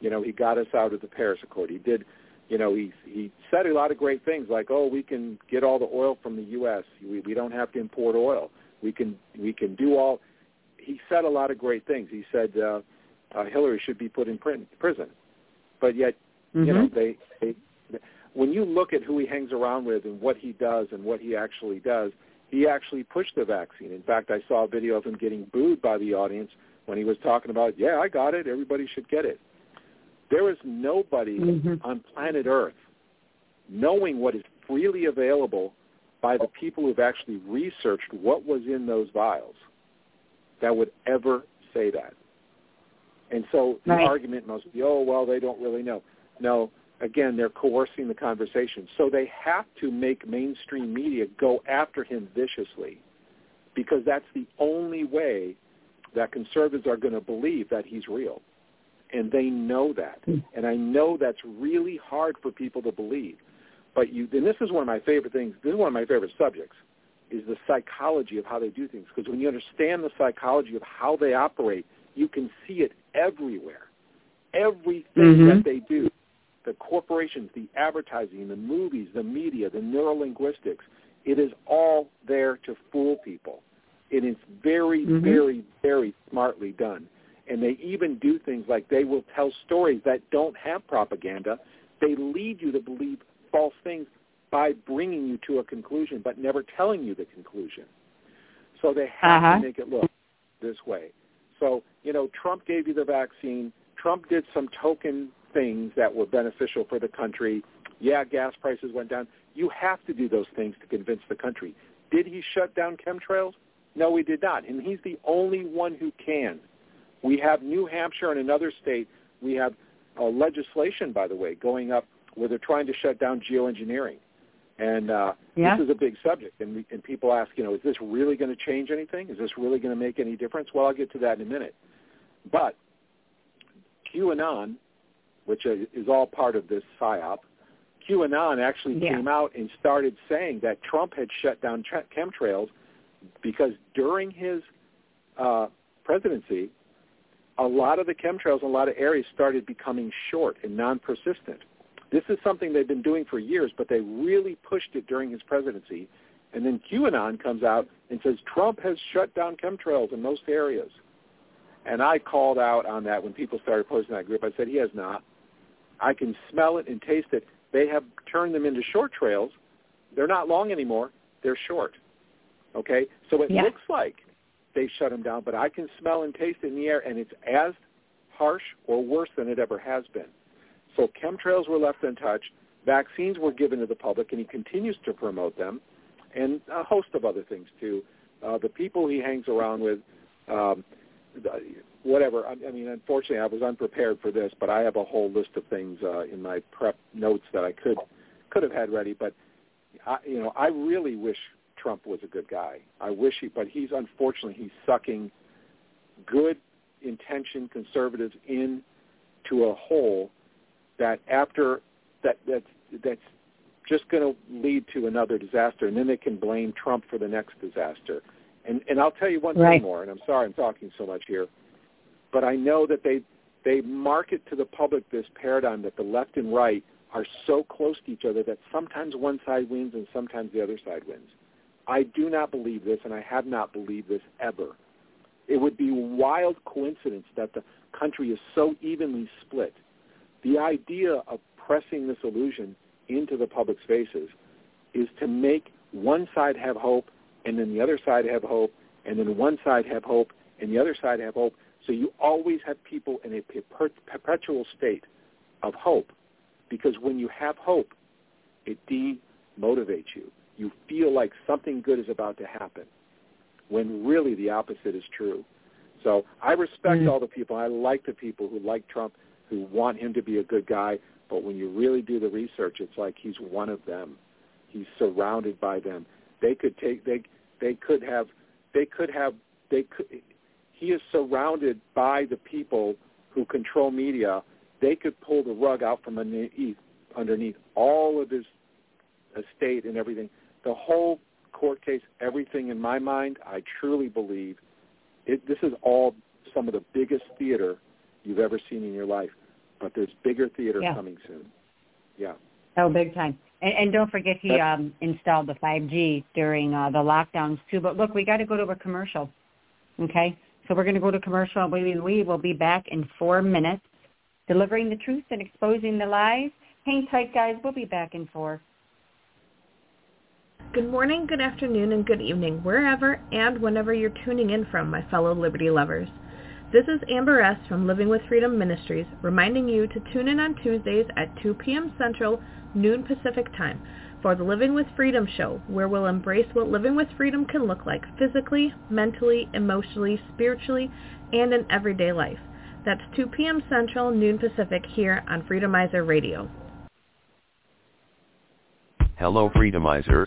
You know, he got us out of the Paris Accord. He did, you know, he he said a lot of great things like, oh, we can get all the oil from the U.S. We we don't have to import oil. We can we can do all he said a lot of great things. He said uh, uh, Hillary should be put in prison, but yet Mm-hmm. you know they, they when you look at who he hangs around with and what he does and what he actually does, he actually pushed the vaccine. In fact, I saw a video of him getting booed by the audience when he was talking about, yeah, I got it. Everybody should get it. There is nobody Mhm. on planet Earth knowing what is freely available by the people who've actually researched what was in those vials that would ever say that. And so the Right. argument must be, oh, well, they don't really know. No, again, they're coercing the conversation. So they have to make mainstream media go after him viciously because that's the only way that conservatives are going to believe that he's real. And they know that. Hmm. And I know that's really hard for people to believe. But you, and this is one of my favorite things, this is one of my favorite subjects, is the psychology of how they do things. Because when you understand the psychology of how they operate, you can see it everywhere. Everything Mhm. that they do, the corporations, the advertising, the movies, the media, the neurolinguistics, it is all there to fool people. It's very, Mhm. very, very smartly done. And they even do things like they will tell stories that don't have propaganda. They lead you to believe false things by bringing you to a conclusion, but never telling you the conclusion. So they have Uh-huh. to make it look this way. So, you know, Trump gave you the vaccine. Trump did some token things that were beneficial for the country. Yeah, gas prices went down. You have to do those things to convince the country. Did he shut down chemtrails? No, he did not. And he's the only one who can. We have New Hampshire and another state. We have uh, legislation, by the way, going up where they're trying to shut down geoengineering. And uh, Yeah. this is a big subject, and, we, and people ask, you know, is this really going to change anything? Is this really going to make any difference? Well, I'll get to that in a minute. But QAnon, which is is all part of this psyop, QAnon actually Yeah. came out and started saying that Trump had shut down chemtrails because during his uh, presidency, a lot of the chemtrails in a lot of areas started becoming short and non-persistent. This is something they've been doing for years, but they really pushed it during his presidency. And then QAnon comes out and says Trump has shut down chemtrails in most areas. And I called out on that when people started posting that group. I said, he has not. I can smell it and taste it. They have turned them into short trails. They're not long anymore. They're short. Okay? So it Yeah. looks like they shut them down, but I can smell and taste it in the air, and it's as harsh or worse than it ever has been. So chemtrails were left untouched. Vaccines were given to the public, and he continues to promote them, and a host of other things too. Uh, the people he hangs around with, um, whatever. I, I mean, unfortunately, I was unprepared for this, but I have a whole list of things uh, in my prep notes that I could could have had ready. But I, you know, I really wish Trump was a good guy. I wish he, but he's unfortunately he's sucking good intentioned conservatives in to a hole that after that that's that's just going to lead to another disaster, and then they can blame Trump for the next disaster. And and I'll tell you one Right. thing more, and I'm sorry I'm talking so much here, but I know that they they market to the public this paradigm that the left and right are so close to each other that sometimes one side wins and sometimes the other side wins. I do not believe this, and I have not believed this ever. It would be wild coincidence that the country is so evenly split. The idea of pressing this illusion into the public spaces is to make one side have hope and then the other side have hope and then one side have hope and the other side have hope. So you always have people in a perpetual state of hope because when you have hope, it demotivates you. You feel like something good is about to happen when really the opposite is true. So I respect Mm. all the people. I like the people who like Trump, who want him to be a good guy. But when you really do the research, it's like he's one of them. He's surrounded by them. They could take. They they could have. They could have. They could. He is surrounded by the people who control media. They could pull the rug out from underneath underneath all of his estate and everything. The whole court case, everything in my mind, I truly believe it, this is all some of the biggest theater you've ever seen in your life. But there's bigger theater Yeah. coming soon. Yeah. Oh, big time. And, and don't forget he um, installed the 5G during uh, the lockdowns too. But look, we got to go to a commercial. Okay, so we're going to go to commercial. We we will be back in four minutes, delivering the truth and exposing the lies. Hang tight, guys. We'll be back in four. Good morning, good afternoon, and good evening, wherever and whenever you're tuning in from, my fellow Liberty lovers. This is Amber S. from Living with Freedom Ministries, reminding you to tune in on Tuesdays at 2 p.m. Central, noon Pacific Time, for the Living with Freedom show, where we'll embrace what living with freedom can look like physically, mentally, emotionally, spiritually, and in everyday life. That's 2 p.m. Central, noon Pacific, here on Freedomizer Radio. Hello Freedomizers.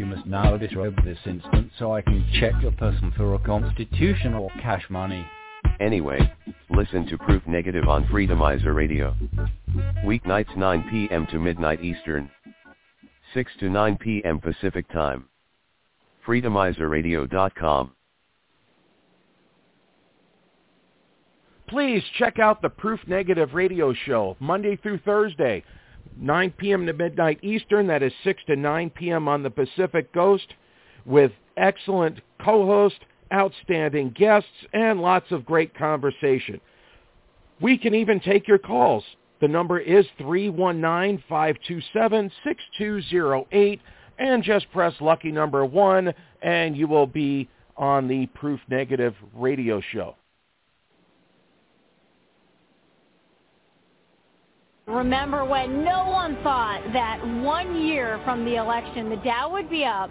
You must now disrobe this instant so I can check your person for a constitution or cash money. Anyway, listen to Proof Negative on Freedomizer Radio. Weeknights 9 p.m. to midnight Eastern. 6 to 9 p.m. Pacific Time. Freedomizerradio.com. Please check out the Proof Negative radio show Monday through Thursday, 9 p.m. to midnight Eastern. That is 6 to 9 p.m. on the Pacific Coast with excellent co-host, outstanding guests, and lots of great conversation. We can even take your calls. The number is 319-527-6208, and just press lucky number one, and you will be on the Proof Negative radio show. Remember when no one thought that one year from the election the Dow would be up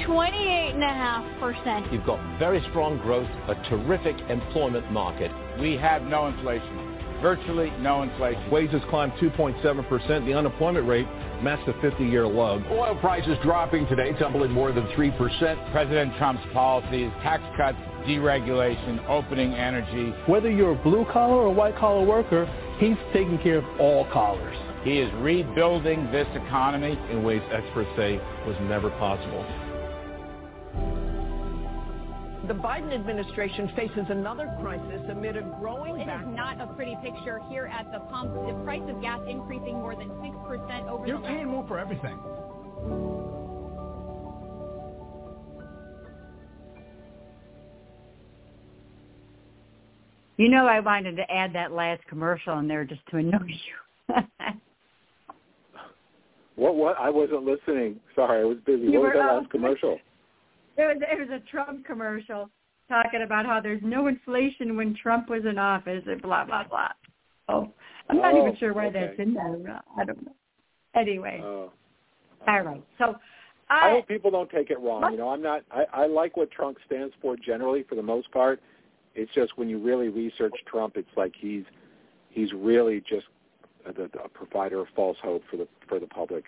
28.5%. You've got very strong growth, a terrific employment market. We have no inflation. Virtually no inflation. Wages climbed 2.7%. The unemployment rate matched a 50-year low. Oil prices dropping today, tumbling more than 3%. President Trump's policies, tax cuts, deregulation, opening energy. Whether you're a blue-collar or white-collar worker, he's taking care of all callers. He is rebuilding this economy in ways experts say was never possible. The Biden administration faces another crisis amid a growing It is not a pretty picture here at the pump. The price of gas increasing more than 6% over You're the paying more for everything. You know I wanted to add that last commercial in there just to annoy you. what? What? I wasn't listening. Sorry, I was busy. You what was that last commercial? It was it was a Trump commercial talking about how there's no inflation when Trump was in office and blah blah blah. Oh, I'm not Oh, even sure why okay. that's in there. I don't know. Anyway, Oh. all right. So I I hope people don't take it wrong. You know, I'm not. I, I like what Trump stands for generally, for the most part. It's just when you really research Trump, it's like he's he's really just a, a provider of false hope for the for the public,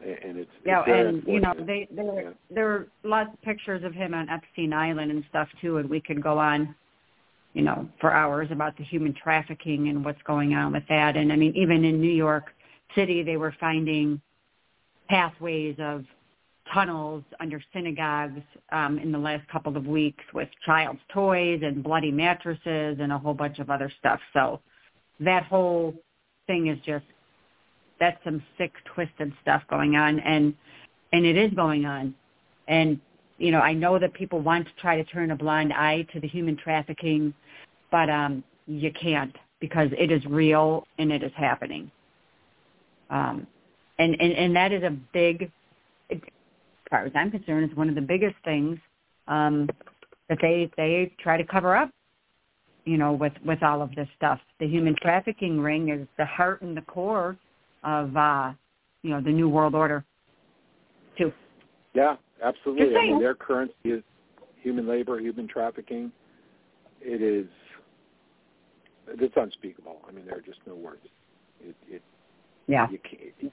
and it's, yeah, it's and you know they there Yeah. there were lots of pictures of him on Epstein Island and stuff too, and we could go on, you know, for hours about the human trafficking and what's going on with that. And I mean, even in New York City, they were finding pathways of tunnels under synagogues um, in the last couple of weeks with child's toys and bloody mattresses and a whole bunch of other stuff. So that whole thing is just that's some sick, twisted stuff going on, and and it is going on. And you know, I know that people want to try to turn a blind eye to the human trafficking, but um, you can't because it is real and it is happening. Um, and, and and that is a big, far as I'm concerned, it's one of the biggest things um, that they they try to cover up. You know, with with all of this stuff, the human trafficking ring is the heart and the core of uh, you know the new world order. Too. Yeah, absolutely. I mean, their currency is human labor, human trafficking. It is. It's unspeakable. I mean, there are just no words. It, it Yeah. you can't.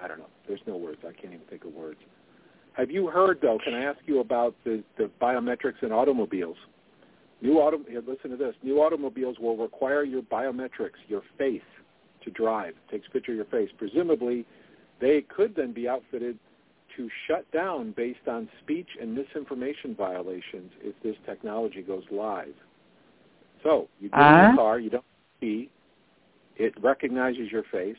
I don't know. There's no words. I can't even think of words. Have you heard though? Can I ask you about the the biometrics in automobiles? New auto. Listen to this. New automobiles will require your biometrics, your face, to drive. It takes a picture of your face. Presumably, they could then be outfitted to shut down based on speech and misinformation violations if this technology goes live. So you get in Ah. the car, you don't see, it recognizes your face,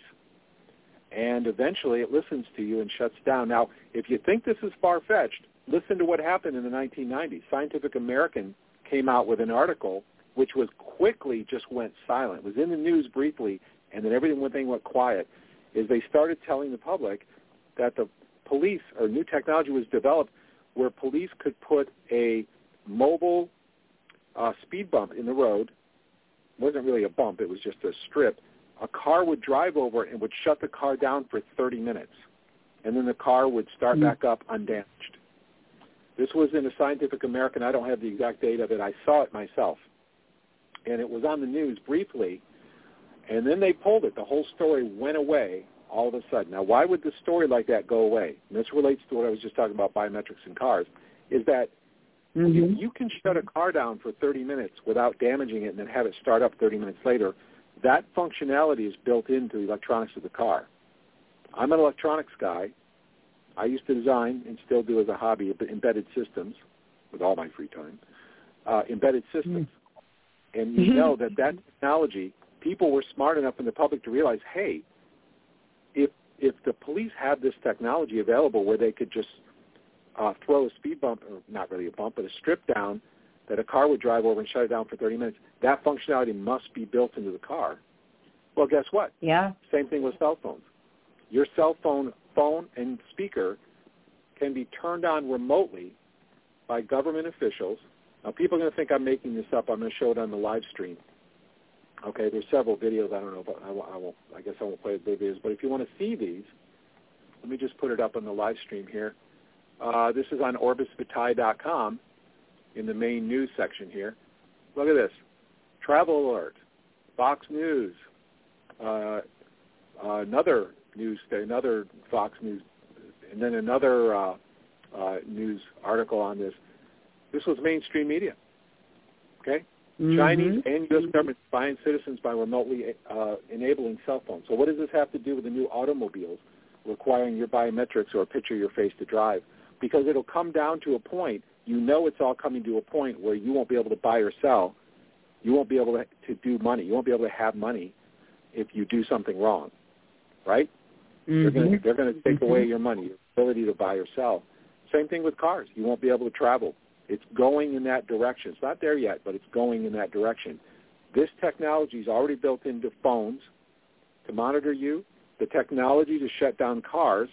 and eventually it listens to you and shuts down. Now, if you think this is far-fetched, listen to what happened in the 1990s. Scientific American came out with an article which was quickly just went silent. It was in the news briefly, and then everything went, quiet. Is they started telling the public that the police or new technology was developed where police could put a mobile uh, speed bump in the road. It wasn't really a bump; it was just a strip. A car would drive over and would shut the car down for 30 minutes, and then the car would start back up undamaged. This was in a Scientific American. I don't have the exact date of it. I saw it myself, and it was on the news briefly, and then they pulled it. The whole story went away all of a sudden. Now, why would this story like that go away? And this relates to what I was just talking about biometrics in cars. Is that Mm-hmm. if you can shut a car down for 30 minutes without damaging it and then have it start up 30 minutes later, that functionality is built into the electronics of the car. I'm an electronics guy. I used to design and still do as a hobby embedded systems with all my free time, uh, embedded systems. And you know that that technology, people were smart enough in the public to realize, hey, if if the police had this technology available where they could just uh, throw a speed bump, or not really a bump, but a strip down that a car would drive over and shut it down for 30 minutes, that functionality must be built into the car. Well, guess what? Yeah. Same thing with cell phones. Your cell phone, phone and speaker can be turned on remotely by government officials. Now, people are going to think I'm making this up. I'm going to show it on the live stream. Okay, there's several videos. I don't know, but I, won't, I won't. I guess I won't play the videos. But if you want to see these, let me just put it up on the live stream here. Uh, this is on orbisvitae.com in the main news section here. Look at this. Travel alert. Fox News. Uh, uh, another news, another Fox News, and then another uh, uh, news article on this. This was mainstream media. Okay, Mm-hmm. Chinese and U.S. government spying citizens by remotely uh, enabling cell phones. So what does this have to do with the new automobiles requiring your biometrics or a picture of your face to drive? Because it'll come down to a point, you know it's all coming to a point where you won't be able to buy or sell. You won't be able to, to do money. You won't be able to have money if you do something wrong, right? They're going to mm-hmm. they're going to take mm-hmm. away your money, your ability to buy or sell. Same thing with cars. You won't be able to travel. It's going in that direction. It's not there yet, but it's going in that direction. This technology is already built into phones to monitor you. The technology to shut down cars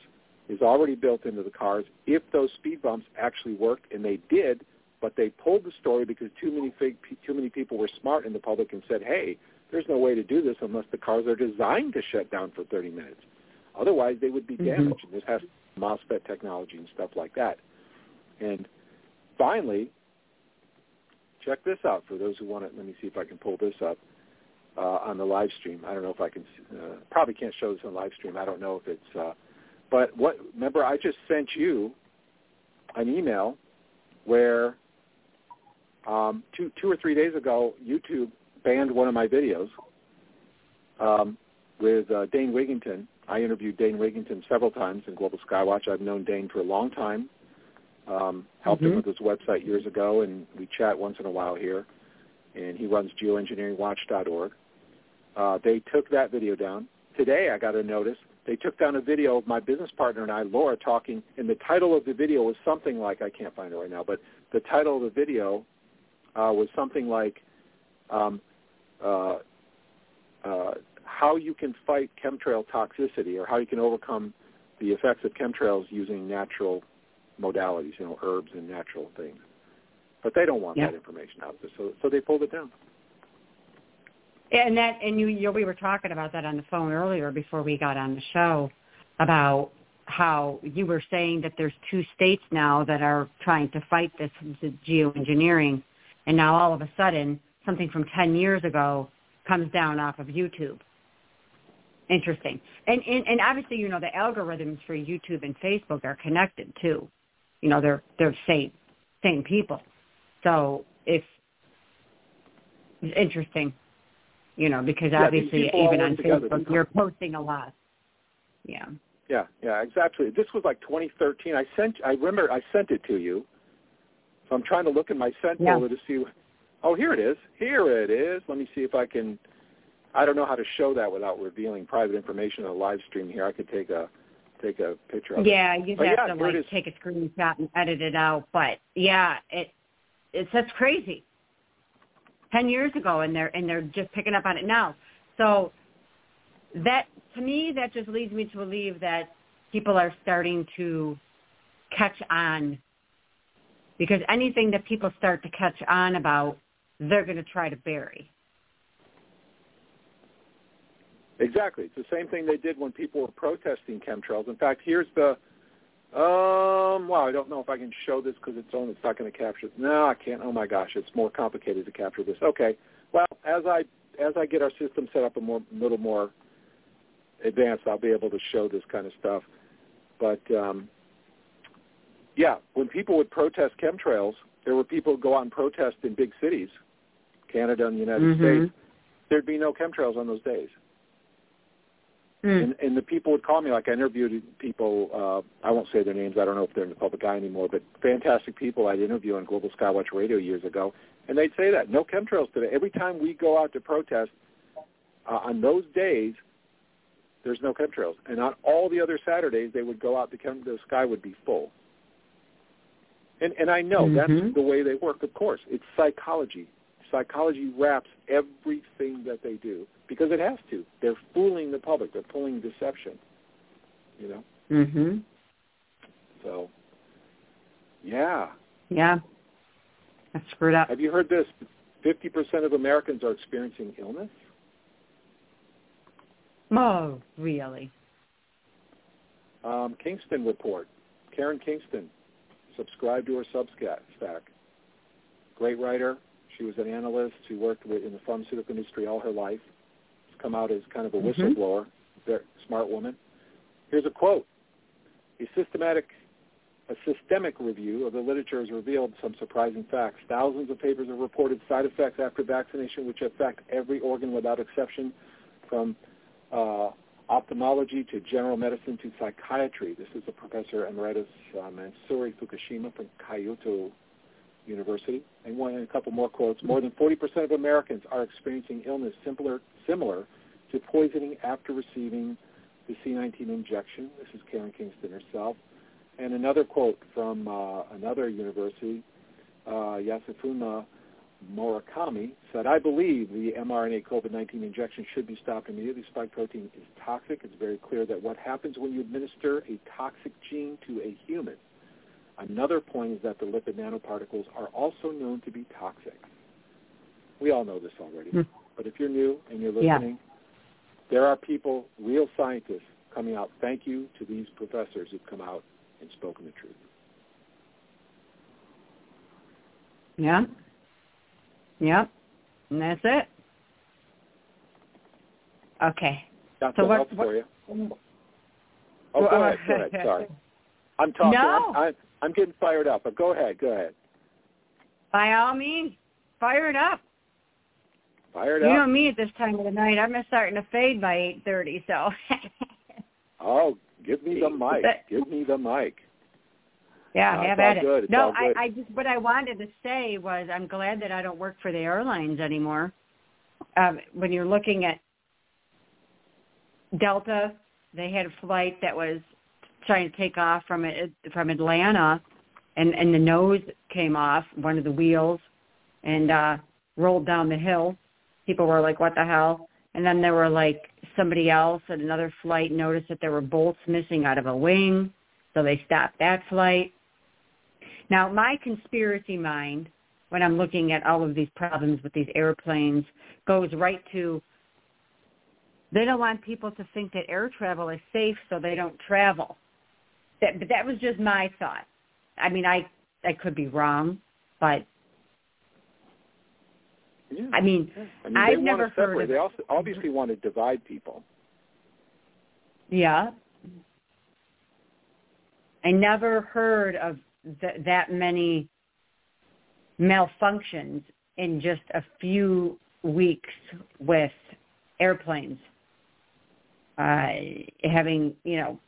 is already built into the cars. If those speed bumps actually worked, and they did, but they pulled the story because too many fake, too many people were smart in the public and said, "Hey, there's no way to do this unless the cars are designed to shut down for 30 minutes. Otherwise, they would be damaged." And this has MOSFET technology and stuff like that. And finally, check this out for those who want it. Let me see if I can pull this up uh, on the live stream. I don't know if I can. Uh, probably can't show this on live stream. I don't know if it's. Uh, but what? Remember, I just sent you an email where um, two two or three days ago, YouTube banned one of my videos um, with uh, Dane Wigington. I interviewed Dane Wigington several times in Global Skywatch. I've known Dane for a long time. Um, helped him Mhm. with his website years ago, and we chat once in a while here. And he runs geoengineeringwatch.org. Uh, they took that video down. Today, I got a notice. They took down a video of my business partner and I, Laura, talking, and the title of the video was something like, I can't find it right now, but the title of the video uh, was something like um, uh, uh, how you can fight chemtrail toxicity or how you can overcome the effects of chemtrails using natural modalities, you know, herbs and natural things. But they don't want Yeah. that information out there, so so they pulled it down. And that, and you, you, we were talking about that on the phone earlier before we got on the show about how you were saying that there's two states now that are trying to fight this, geoengineering, and now all of a sudden something from 10 years ago comes down off of YouTube. Interesting. And, and and obviously, you know, the algorithms for YouTube and Facebook are connected too. You know, they're they're same same people. So it's interesting, you know, because Yeah, obviously even on together. Facebook you're posting a lot. Yeah. Yeah, yeah, exactly. This was like 2013. I sent. I remember I sent it to you. So I'm trying to look in my sent Yeah. folder to see. Oh, here it is. Here it is. Let me see if I can. I don't know how to show that without revealing private information on a live stream. Here, I could take a take a picture of Yeah, it. you'd But have yeah, to like take a screenshot and edit it out. But yeah, it it's that's crazy. Ten years ago, and they're and they're just picking up on it now. So that to me, that just leads me to believe that people are starting to catch on because anything that people start to catch on about, they're going to try to bury. Exactly. It's the same thing they did when people were protesting chemtrails. In fact, here's the. Um. Wow. I don't know if I can show this because it's on. It's not going to capture. No, I can't. Oh my gosh, it's more complicated to capture this. Okay. Well, as I as I get our system set up a more little more advanced, I'll be able to show this kind of stuff. But um, yeah, when people would protest chemtrails, there were people who go out and protest in big cities, Canada and the United Mhm. States. There'd be no chemtrails on those days. Hmm. And, and the people would call me, like I interviewed people, uh, I won't say their names, I don't know if they're in the public eye anymore, but fantastic people I'd interview on Global Skywatch Radio years ago, and they'd say that, no chemtrails today. Every time we go out to protest, uh, on those days, there's no chemtrails. And on all the other Saturdays, they would go out, the, chem- the sky would be full. And, and I know Mhm. that's the way they work, of course. It's psychology. Psychology wraps everything that they do because it has to. They're fooling the public. They're pulling deception. You know. Mhm. So Yeah. Yeah. That's screwed up. Have you heard this? 50% of Americans are experiencing illness. Oh, really? Um, Kingston report. Karen Kingston. Subscribe to her Substack. Great writer. She was an analyst who worked with, in the pharmaceutical industry all her life. She's come out as kind of a Mhm. whistleblower. Very smart woman. Here's a quote. A systematic a systemic review of the literature has revealed some surprising facts. Thousands of papers have reported side effects after vaccination which affect every organ without exception, from uh, ophthalmology to general medicine to psychiatry. This is a professor emeritus uh, Masanori Fukushima from Kyoto University. And one and a couple more quotes. More than 40% of Americans are experiencing illness similar similar to poisoning after receiving the C19 injection. This is Karen Kingston herself. And another quote from uh, another university, uh, Yasufumi Murakami said, I believe the mRNA COVID-19 injection should be stopped immediately. Spike protein is toxic. It's very clear that what happens when you administer a toxic gene to a human. Another point is that the lipid nanoparticles are also known to be toxic. We all know this already. Hmm. But if you're new and you're Yeah. listening, there are people, real scientists, coming out. Thank you to these professors who've come out and spoken the truth. Yeah. Yep. And that's it. Okay. Got So some what- for you. Oh, Well, go ahead. Go ahead. Sorry. I'm talking. No. I'm, I'm, I'm getting fired up, but go ahead. Go ahead. By all means, fire it up. Fire it You up. know me at this time of the night. I'm just starting to fade by eight thirty. So. Oh, give me the mic. Give me the mic. Yeah, No, have at it. good. It's no. I, I just what I wanted to say was I'm glad that I don't work for the airlines anymore. Um, when you're looking at Delta, they had a flight that was trying to take off from it from Atlanta, and and the nose came off one of the wheels, and uh, rolled down the hill. People were like, "What the hell?" And then there were like somebody else at another flight noticed that there were bolts missing out of a wing, so they stopped that flight. Now, my conspiracy mind, when I'm looking at all of these problems with these airplanes, goes right to they don't want people to think that air travel is safe, so they don't travel. That, but that was just my thought. I mean, I I could be wrong, but Yeah. I mean, I mean, I've they never want to heard separate. of They also obviously want to divide people. Yeah. I never heard of th- that many malfunctions in just a few weeks with airplanes uh, having, you know,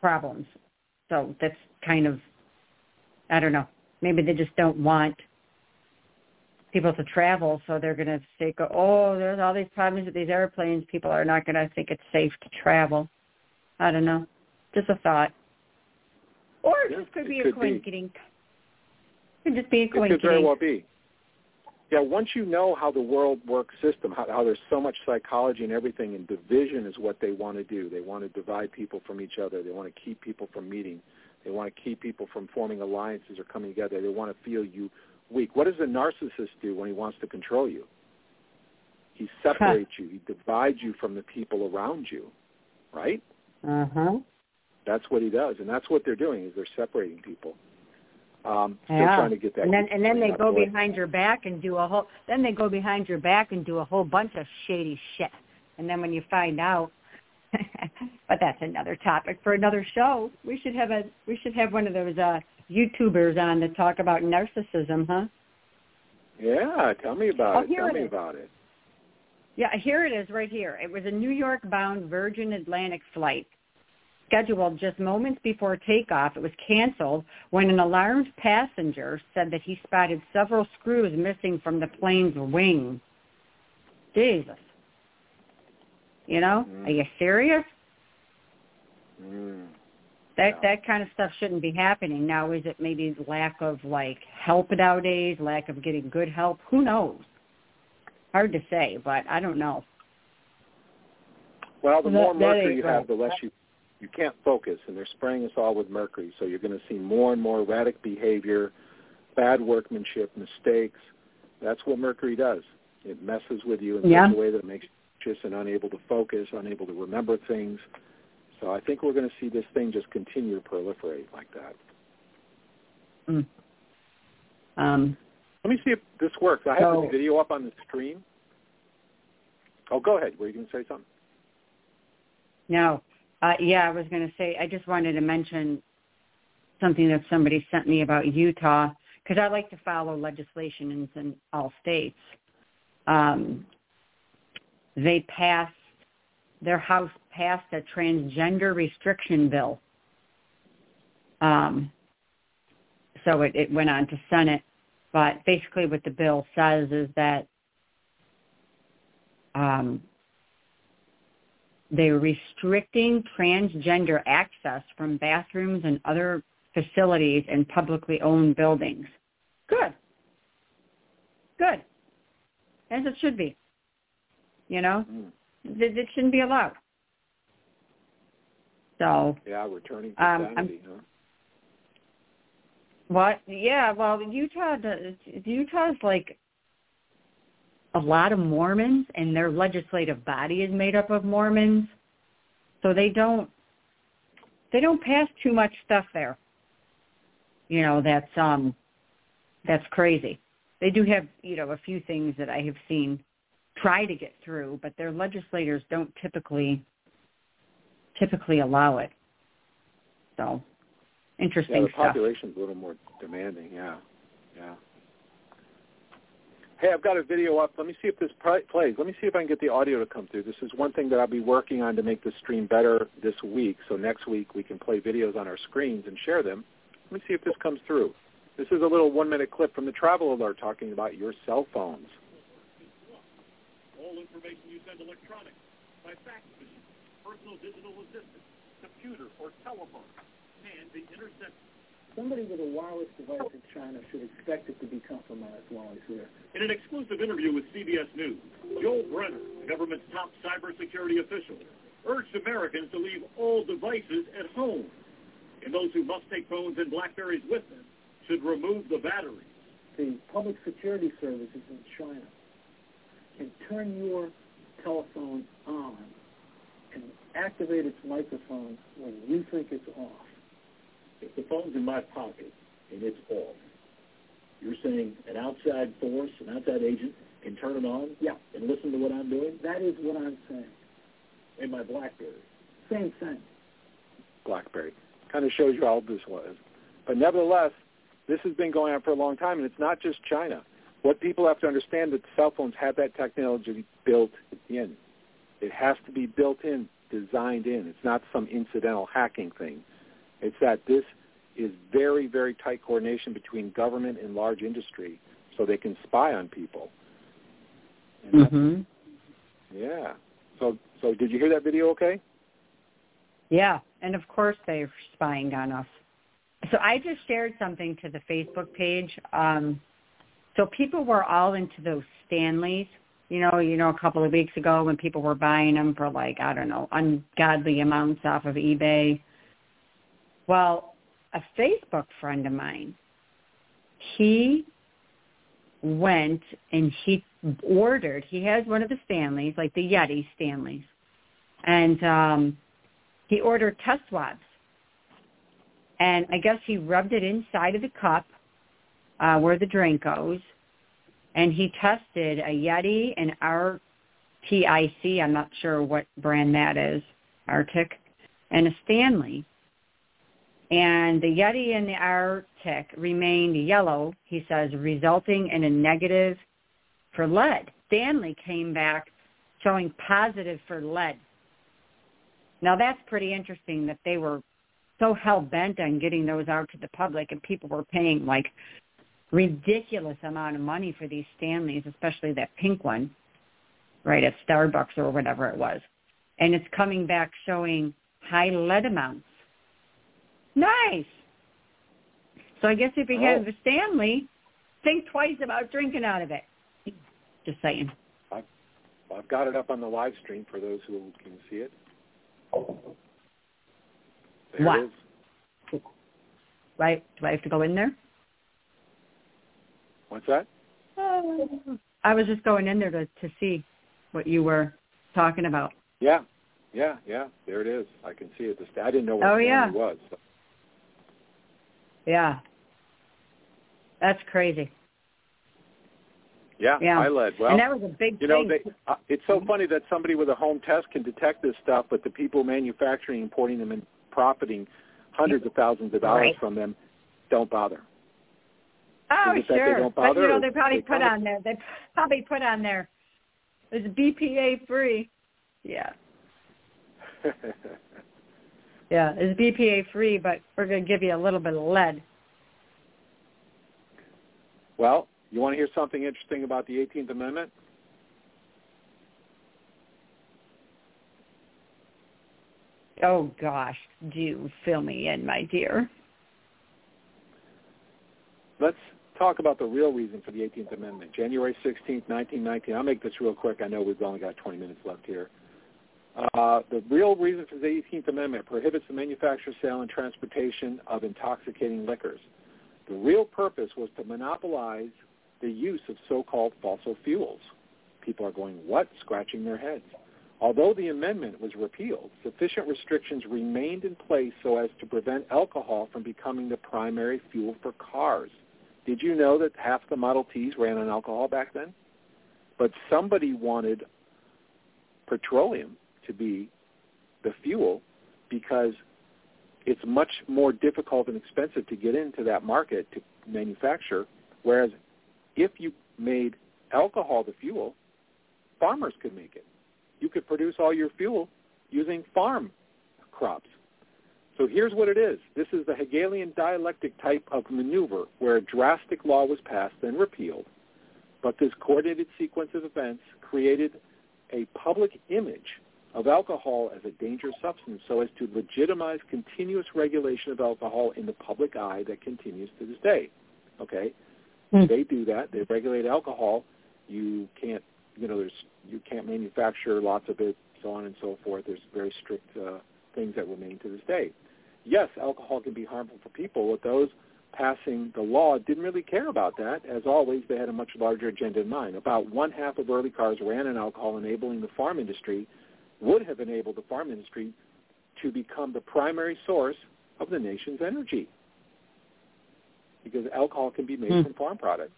problems. So that's kind of, I don't know. Maybe they just don't want people to travel, so they're going to say, oh, there's all these problems with these airplanes. People are not going to think it's safe to travel. I don't know. Just a thought. Or it Yeah, just could be a could be. Could just be a It could very well be. Yeah, once you know how the world works system, how, how there's so much psychology and everything, and division is what they want to do. They want to divide people from each other. They want to keep people from meeting. They want to keep people from forming alliances or coming together. They want to feel you weak. What does a narcissist do when he wants to control you? He separates you. He divides you from the people around you, right? Uh-huh. That's what he does, and that's what they're doing is they're separating people. Um, they're Yeah. trying to get that. and then and then they go behind your back and do a whole then they go behind your back and do a whole bunch of shady shit. And then when you find out but that's another topic for another show. We should have a we should have one of those uh YouTubers on to talk about narcissism, huh? Yeah, tell me about Oh, it. Tell it me is. about it. Yeah, here it is right here. It was a New York bound Virgin Atlantic flight scheduled just moments before takeoff. It was canceled when an alarmed passenger said that he spotted several screws missing from the plane's wing. Jesus. You know, Mm. are you serious? Mm. That that kind of stuff shouldn't be happening. Now is it maybe lack of like help nowadays, lack of getting good help? Who knows? Hard to say, but I don't know. Well, the That- more mercury you right. have, the less you you can't focus, and they're spraying us all with mercury. So you're going to see more and more erratic behavior, bad workmanship, mistakes. That's what mercury does. It messes with you in Yeah. such a way that it makes you anxious and unable to focus, unable to remember things. So I think we're going to see this thing just continue to proliferate like that. Mm. Um, Let me see if this works. I have So- this video up on the screen. Oh, go ahead. Were you going to say something? No. Uh, yeah, I was going to say, I just wanted to mention something that somebody sent me about Utah, because I like to follow legislation in, in all states. Um, they passed, their house passed a transgender restriction bill. Um, so it, it went on to Senate. But basically what the bill says is that um, they're restricting transgender access from bathrooms and other facilities in publicly owned buildings. Good. Good. As it should be. You know? It, it shouldn't be allowed. So, Yeah, returning to Um, sanity, huh? what? Yeah, well, Utah does, Utah's like a lot of Mormons and their legislative body is made up of Mormons. So they don't they don't pass too much stuff there. You know, that's um that's crazy. They do have, you know, a few things that I have seen try to get through, but their legislators don't typically typically allow it. So, interesting Yeah, the stuff. population's a little more demanding. Yeah, yeah. Hey, I've got a video up. Let me see if this plays. Let me see if I can get the audio to come through. This is one thing that I'll be working on to make the stream better this week. So next week we can play videos on our screens and share them. Let me see if this comes through. This is a little one-minute clip from the travel alert talking about your cell phones. All information you send electronic, by fax machine, personal digital assistant, computer, or telephone can be intercepted. Somebody with a wireless device in China should expect it to be compromised while he's here. In an exclusive interview with CBS News, Joel Brenner, the government's top cybersecurity official, urged Americans to leave all devices at home. And those who must take phones and Blackberries with them should remove the batteries. The public security services in China can turn your telephone on and activate its microphone when you think it's off. If the phone's in my pocket and it's off, you're saying an outside force, an outside agent can turn it on Yeah, and listen to what I'm doing that is what I'm saying. in my BlackBerry. Same thing. BlackBerry. Kind of shows you how old this was. But nevertheless, this has been going on for a long time, and it's not just China. What people have to understand that cell phones have that technology built in. It has to be built in, designed in. It's not some incidental hacking thing. It's that this is very, very tight coordination between government and large industry so they can spy on people. And that's- hmm Yeah. So, so did you hear that video okay? Yeah, and of course they're spying on us. So I just shared something to the Facebook page. Um, so people were all into those Stanleys. You know, you know, a couple of weeks ago when people were buying them for like I don't know ungodly amounts off of eBay. Well, a Facebook friend of mine, he went and he ordered. He has one of the Stanleys, like the Yeti Stanleys, and um, he ordered test swabs. And I guess he rubbed it inside of the cup uh, where the drink goes, and he tested a Yeti and RTIC. I'm not sure what brand that is, Arctic, and a Stanley. And the Yeti and the Arctic remained yellow, he says, resulting in a negative for lead. Stanley came back showing positive for lead. Now that's pretty interesting that they were so hell bent on getting those out to the public and people were paying like ridiculous amount of money for these Stanleys, especially that pink one, right, at Starbucks or whatever it was. And it's coming back showing high lead amounts. Nice. So I guess if you have Oh. a Stanley, think twice about drinking out of it. Just saying. I've got it up on the live stream for those who can see it. There What? it is. Right? Do I have to go in there? What's that? Uh, I was just going in there to to see what you were talking about. Yeah, yeah, yeah. There it is. I can see it. I didn't know what Oh, the yeah. was. So. Yeah. That's crazy. Yeah, Yeah. I led. Well, and that was a big you know, they, uh, it's so funny that somebody with a home test can detect this stuff, but the people manufacturing, importing them, and profiting hundreds of thousands of dollars Right. from them don't bother. Oh, sure. don't but you know, they probably they put on there. They probably put on there. It's BPA free. Yeah, yeah. It's BPA free, but we're going to give you a little bit of lead. well, you want to hear something interesting about the 18th Amendment? Oh gosh, do fill me in, my dear. Let's talk about the real reason for the 18th Amendment. January 16th, 1919. I'll make this real quick. I know we've only got 20 minutes left here. Uh, the real reason for the 18th Amendment prohibits the manufacture, sale, and transportation of intoxicating liquors. The real purpose was to monopolize the use of so-called fossil fuels. People are going, what? Scratching their heads. Although the amendment was repealed, sufficient restrictions remained in place so as to prevent alcohol from becoming the primary fuel for cars. Did you know that half the Model Ts ran on alcohol back then? But somebody wanted petroleum to be the fuel because it's much more difficult and expensive to get into that market to manufacture. Whereas if you made alcohol the fuel, farmers could make it. You could produce all your fuel using farm crops. So here's what it is. This is the Hegelian dialectic type of maneuver where a drastic law was passed and repealed, but this coordinated sequence of events created a public image of alcohol as a dangerous substance so as to legitimize continuous regulation of alcohol in the public eye that continues to this day. Okay? They do that. They regulate alcohol. You can't, you know, there's you can't manufacture lots of it, so on and so forth. There's very strict uh, things that remain to this day. Yes, alcohol can be harmful for people, but those passing the law didn't really care about that. As always, they had a much larger agenda in mind. About one half of early cars ran on alcohol, enabling the farm industry, would have enabled the farm industry to become the primary source of the nation's energy. Because alcohol can be made Hmm. from farm products.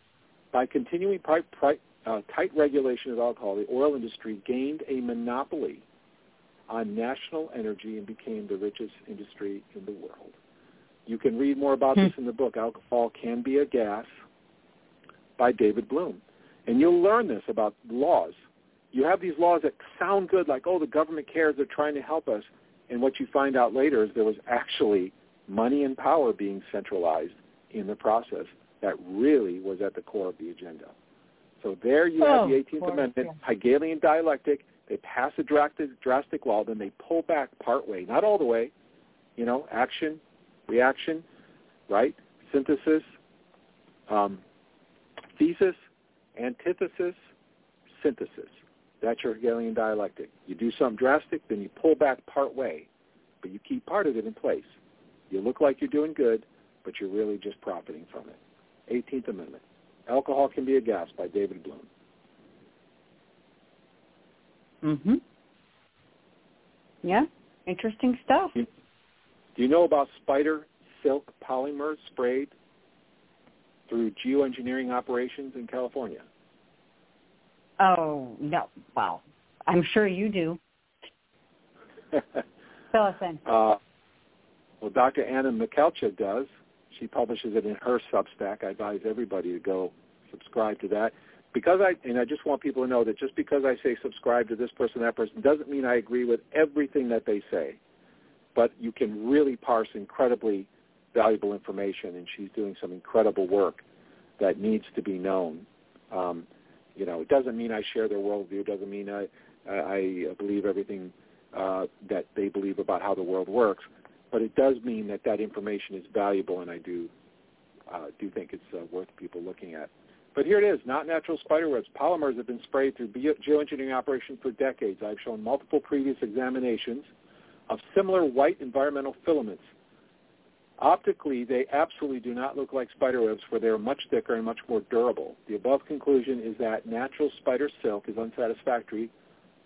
By continuing pri- pri- uh, tight regulation of alcohol, the oil industry gained a monopoly on national energy and became the richest industry in the world. You can read more about this in the book, Alcohol Can Be a Gas, by David Bloom. And you'll learn this about laws. You have these laws that sound good, like, oh, the government cares, they're trying to help us. And what you find out later is there was actually money and power being centralized in the process that really was at the core of the agenda. So there you have Oh, the 18th course, Amendment, Hegelian dialectic. They pass a drastic, drastic law, then they pull back part way, not all the way. You know, action, reaction, right? Synthesis, um, thesis, antithesis, synthesis. That's your Hegelian dialectic. You do something drastic, then you pull back part way, but you keep part of it in place. You look like you're doing good, but you're really just profiting from it. 18th Amendment. Alcohol Can Be a Gas by David Bloom. Mm-hmm. Yeah. Interesting stuff. Do you know about spider silk polymers sprayed through geoengineering operations in California? Oh no. Wow. I'm sure you do. Fill us in. Uh, well, Dr. Anna Mihalcea does. She publishes it in her Substack. I advise everybody to go subscribe to that. Because I and I just want people to know that just because I say subscribe to this person, that person, doesn't mean I agree with everything that they say. But you can really parse incredibly valuable information, and she's doing some incredible work that needs to be known. Um, you know, it doesn't mean I share their worldview. It doesn't mean I I believe everything uh, that they believe about how the world works. But it does mean that that information is valuable, and I do uh, do think it's uh, worth people looking at. But here it is, not natural spider webs. Polymers have been sprayed through bio- geoengineering operations for decades. I've shown multiple previous examinations of similar white environmental filaments. Optically, they absolutely do not look like spider webs, for they are much thicker and much more durable. The above conclusion is that natural spider silk is unsatisfactory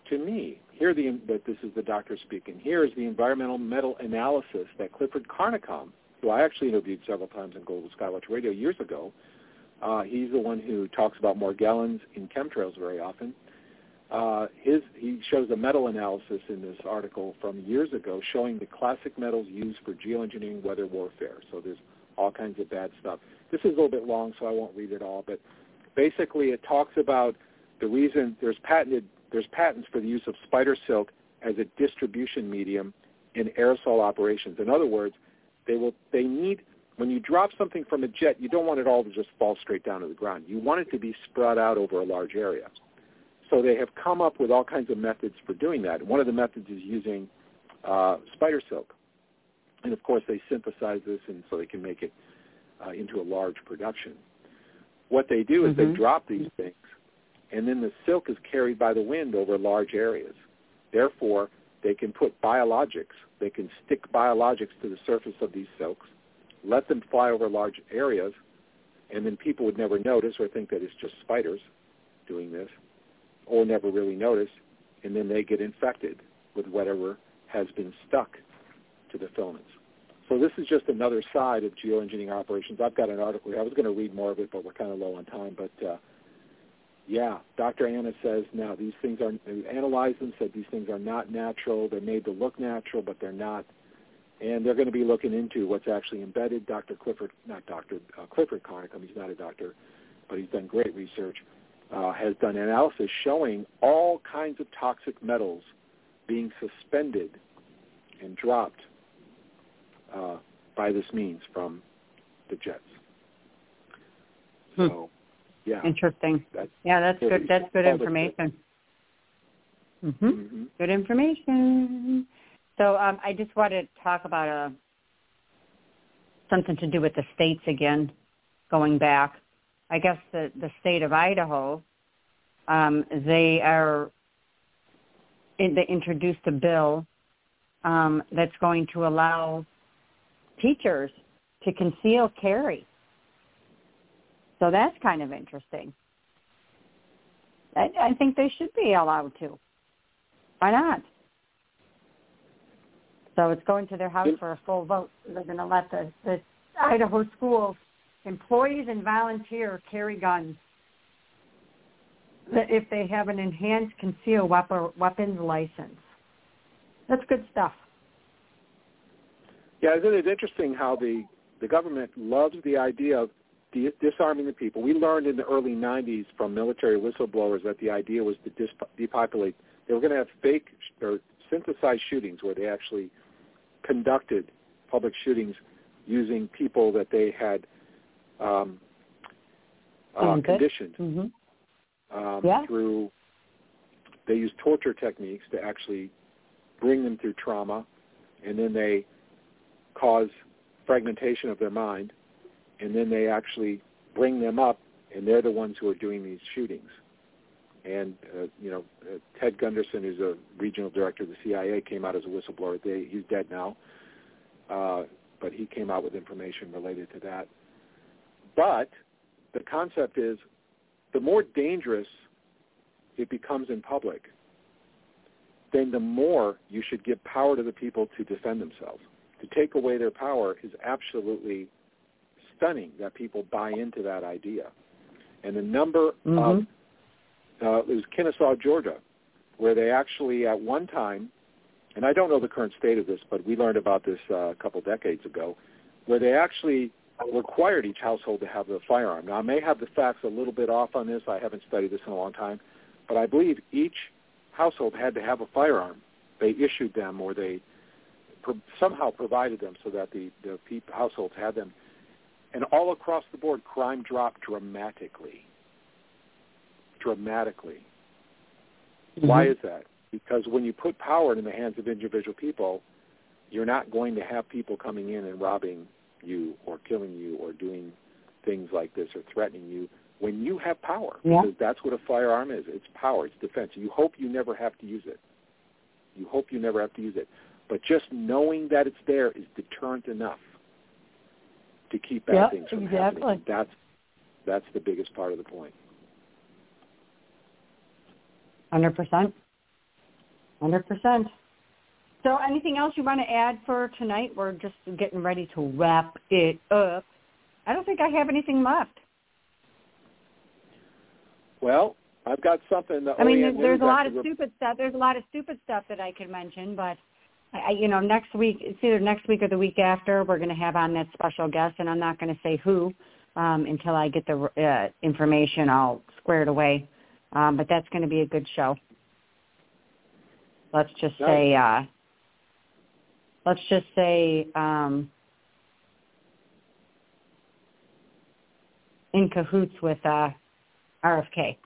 to me. Here, the, but this is the doctor speaking. Here is the environmental metal analysis that Clifford Carnicom, who I actually interviewed several times on Global Skywatch Radio years ago, uh, he's the one who talks about Morgellons in chemtrails very often. Uh, his he shows a metal analysis in this article from years ago showing the classic metals used for geoengineering weather warfare. So there's all kinds of bad stuff. This is a little bit long, so I won't read it all. But basically, it talks about the reason there's patented there's patents for the use of spider silk as a distribution medium in aerosol operations. In other words, they will they need when you drop something from a jet, you don't want it all to just fall straight down to the ground. You want it to be spread out over a large area. So they have come up with all kinds of methods for doing that. One of the methods is using uh, spider silk. And of course, they synthesize this and so they can make it uh, into a large production. What they do is Mm-hmm. they drop these things, and then the silk is carried by the wind over large areas. Therefore, they can put biologics, they can stick biologics to the surface of these silks, let them fly over large areas, and then people would never notice or think that it's just spiders doing this or never really notice, and then they get infected with whatever has been stuck to the filaments. So this is just another side of geoengineering operations. I've got an article. I was going to read more of it, but we're kind of low on time. But uh, yeah, Dr. Anna says now these things are analyzed them, said these things are not natural. They're made to look natural, but they're not. And they're going to be looking into what's actually embedded. Dr. Clifford, not Dr. Uh, Clifford Carnicom, he's not a doctor, but he's done great research uh, has done analysis showing all kinds of toxic metals being suspended and dropped uh, by this means from the jets. So, yeah, Interesting. that's Yeah, that's good. That's good all the- information. hmm Mhm. Good information. So um, I just wanted to talk about uh, something to do with the states again, going back. I guess the, the state of Idaho, um, they are, they introduced a bill um, that's going to allow teachers to conceal carry. So that's kind of interesting. I, I think they should be allowed to. Why not? So it's going to their house for a full vote. They're going to let the, the Idaho schools, employees and volunteers carry guns if they have an enhanced concealed weapons license. That's good stuff. Yeah, it interesting how the the government loves the idea of disarming the people? We learned in the early '90s from military whistleblowers that the idea was to dis- depopulate. They were going to have fake or synthesized shootings where they actually conducted public shootings using people that they had um, uh, conditioned Mm-hmm. um, Yeah. through. They use torture techniques to actually bring them through trauma, and then they cause fragmentation of their mind, and then they actually bring them up, and they're the ones who are doing these shootings. And uh, you know, uh, Ted Gunderson, who's a regional director of the CIA, came out as a whistleblower. They, he's dead now, uh, but he came out with information related to that. But the concept is, the more dangerous it becomes in public, then the more you should give power to the people to defend themselves. To take away their power is absolutely stunning that people buy into that idea. And the number of, Mhm. uh, it was Kennesaw, Georgia, where they actually at one time, and I don't know the current state of this, but we learned about this uh, a couple decades ago, where they actually required each household to have a firearm. Now, I may have the facts a little bit off on this. I haven't studied this in a long time, but I believe each household had to have a firearm. They issued them, or they pro- somehow provided them so that the the peop households had them. And all across the board, crime dropped dramatically. Dramatically. Why Mhm. is that? Because when you put power in the hands of individual people, you're not going to have people coming in and robbing you or killing you or doing things like this or threatening you when you have power. Yeah. Because that's what a firearm is. It's power. It's defense. You hope you never have to use it. You hope you never have to use it. But just knowing that it's there is deterrent enough to keep bad Yep, things from exactly. happening. That's that's the biggest part of the point. Hundred percent. Hundred percent. So, anything else you want to add for tonight? We're just getting ready to wrap it up. I don't think I have anything left. Well, I've got something. The I mean, there's, there's a lot of stupid stuff. There's a lot of stupid stuff that I could mention, but I, you know, next week, it's either next week or the week after, we're going to have on that special guest, and I'm not going to say who um, until I get the uh, information all squared away. Um, but that's going to be a good show. Let's just say, uh, let's just say, um, in cahoots with uh, RFK.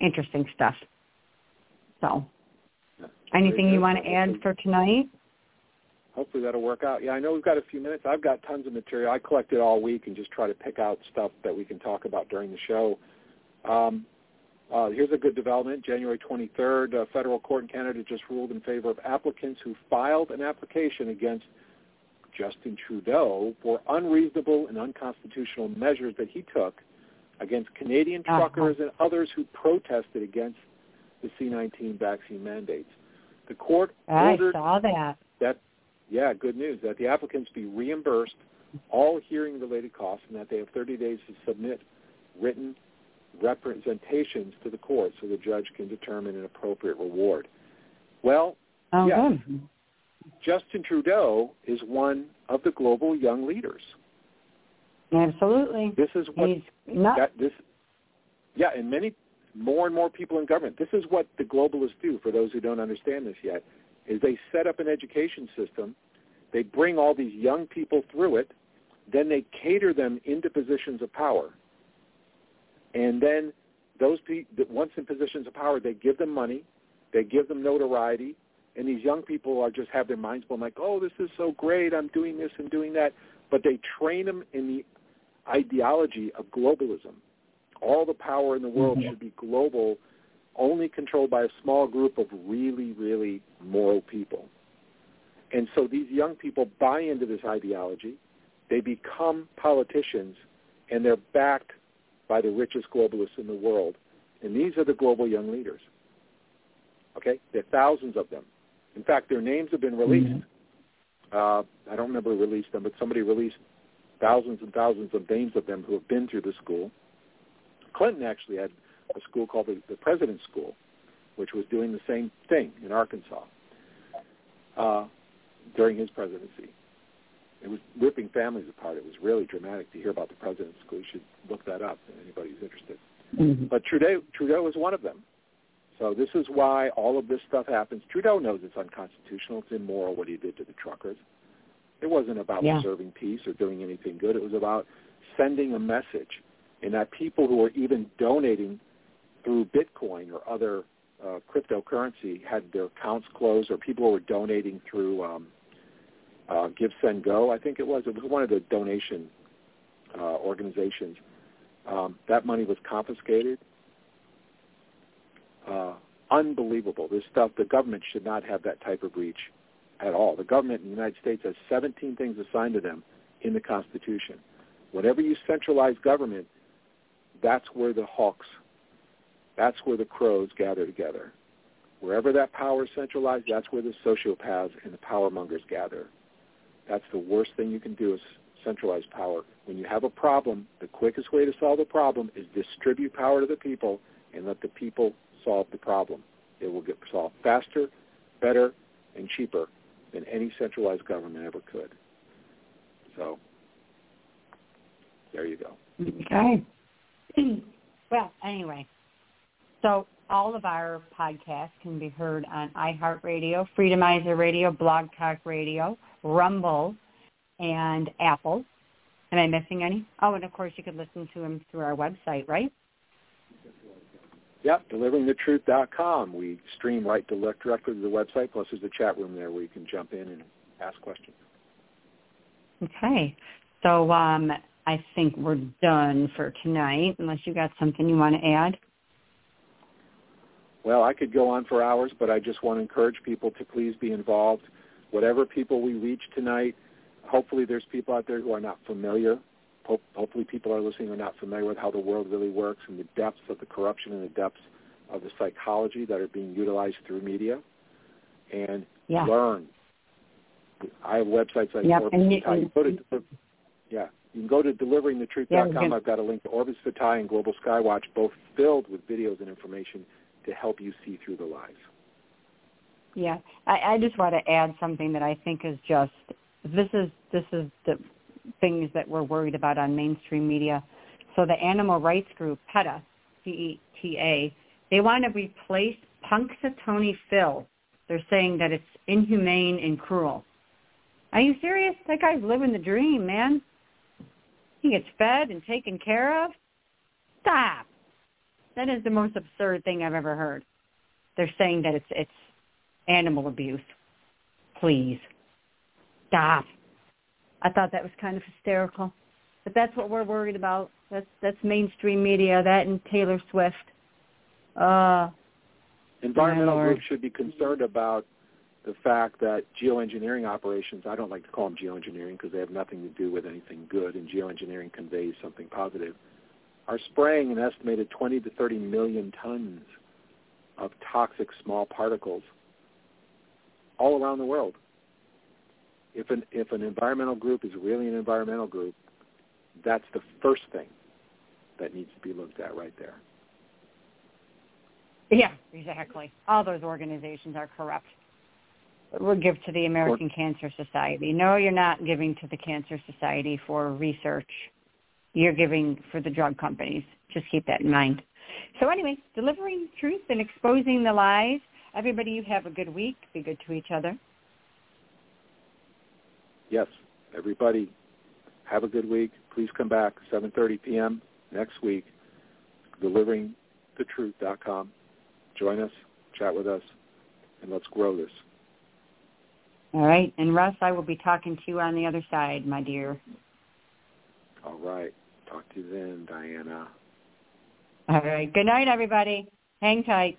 Interesting stuff. So, anything you want to add for tonight? hopefully that'll work out. Yeah, I know we've got a few minutes. I've got tons of material. I collect it all week and just try to pick out stuff that we can talk about during the show. Um, uh, here's a good development. January 23rd, a federal court in Canada just ruled in favor of applicants who filed an application against Justin Trudeau for unreasonable and unconstitutional measures that he took against Canadian Uh-huh. truckers and others who protested against the C-19 vaccine mandates. The court I ordered saw that. that yeah, good news that the applicants be reimbursed all hearing related costs and that they have 30 days to submit written representations to the court so the judge can determine an appropriate reward. Well, Oh, yes. Justin Trudeau is one of the global young leaders. Absolutely. This is what He's not. that this yeah, and many more and more people in government. This is what the globalists do for those who don't understand this yet is they set up an education system, they bring all these young people through it, then they cater them into positions of power. And then those people once in positions of power, they give them money, they give them notoriety, and these young people are just have their minds blown like, "Oh, this is so great. I'm doing this and doing that." But they train them in the ideology of globalism. All the power in the world Mhm. should be global, only controlled by a small group of really, really moral people. And so these young people buy into this ideology. They become politicians, and they're backed by the richest globalists in the world. And these are the global young leaders. Okay? There are thousands of them. In fact, their names have been released. Uh, I don't remember who released them, but somebody released thousands and thousands of names of them who have been through the school. Clinton actually had a school called the, the President's School, which was doing the same thing in Arkansas uh, during his presidency. It was ripping families apart. It was really dramatic to hear about the President's School. You should look that up, if anybody who's interested. Mhm. But Trudeau, Trudeau is one of them. So this is why all of this stuff happens. Trudeau knows it's unconstitutional. It's immoral what he did to the truckers. It wasn't about Yeah. preserving peace or doing anything good. It was about sending a message, and that people who were even donating through Bitcoin or other uh, cryptocurrency had their accounts closed, or people who were donating through um, uh, Give Send Go. I think it was. It was one of the donation uh, organizations. Um, that money was confiscated. Uh, unbelievable. This stuff, the government should not have that type of reach at all. The government in the United States has 17 things assigned to them in the Constitution. Whenever you centralize government, that's where the hawks, that's where the crows gather together. Wherever that power is centralized, that's where the sociopaths and the power mongers gather. That's the worst thing you can do is centralize power. When you have a problem, the quickest way to solve the problem is distribute power to the people and let the people solve the problem. It will get solved faster, better, and cheaper than any centralized government ever could. So there you go. Okay. well, anyway, so all of our podcasts can be heard on iHeartRadio, Freedomizer Radio, Blog Talk Radio, Rumble, and Apple. Am I missing any? Oh, and of course you could listen to them through our website, right? Yep, deliveringthetruth.com. We stream right directly to the website, plus there's a chat room there where you can jump in and ask questions. Okay. So um, I think we're done for tonight, unless you got something you want to add. Well, I could go on for hours, but I just want to encourage people to please be involved. Whatever people we reach tonight, hopefully there's people out there who are not familiar. Hopefully people are listening who are not familiar with how the world really works and the depths of the corruption and the depths of the psychology that are being utilized through media and Yeah. learn. I have websites like Yep, Orbis and you- Vitae. You go to, yeah, you can go to deliveringthetruth.com. Yeah, I've got a link to Orbis Vitae and Global Skywatch, both filled with videos and information to help you see through the lies. Yeah, I, I just want to add something that I think is just this is this is the things that we're worried about on mainstream media. So the animal rights group PETA, P-E-T-A, they want to replace Punxsutawney Phil. They're saying that it's inhumane and cruel. Are you serious? That guy's living the dream, man. He gets fed and taken care of. Stop. That is the most absurd thing I've ever heard. They're saying that it's it's animal abuse. Please. Stop. I thought that was kind of hysterical. But that's what we're worried about. That's that's mainstream media, that and Taylor Swift. Uh Environmental groups should be concerned about the fact that geoengineering operations, I don't like to call them geoengineering because they have nothing to do with anything good, and geoengineering conveys something positive, are spraying an estimated 20 to 30 million tons of toxic small particles all around the world. If an, if an environmental group is really an environmental group, that's the first thing that needs to be looked at right there. Yeah, exactly. All those organizations are corrupt. We'll give to the American Cancer Society. No, you're not giving to the Cancer Society for research. You're giving for the drug companies. Just keep that in mind. So anyway, delivering truth and exposing the lies. Everybody, you have a good week. Be good to each other. Yes, everybody, have a good week. Please come back 7:30 p.m. next week. DeliveringTheTruth.com. Join us, chat with us, and let's grow this. All right. And Russ, I will be talking to you on the other side, my dear. All right. Talk to you then, Diana. All right. Good night, everybody. Hang tight.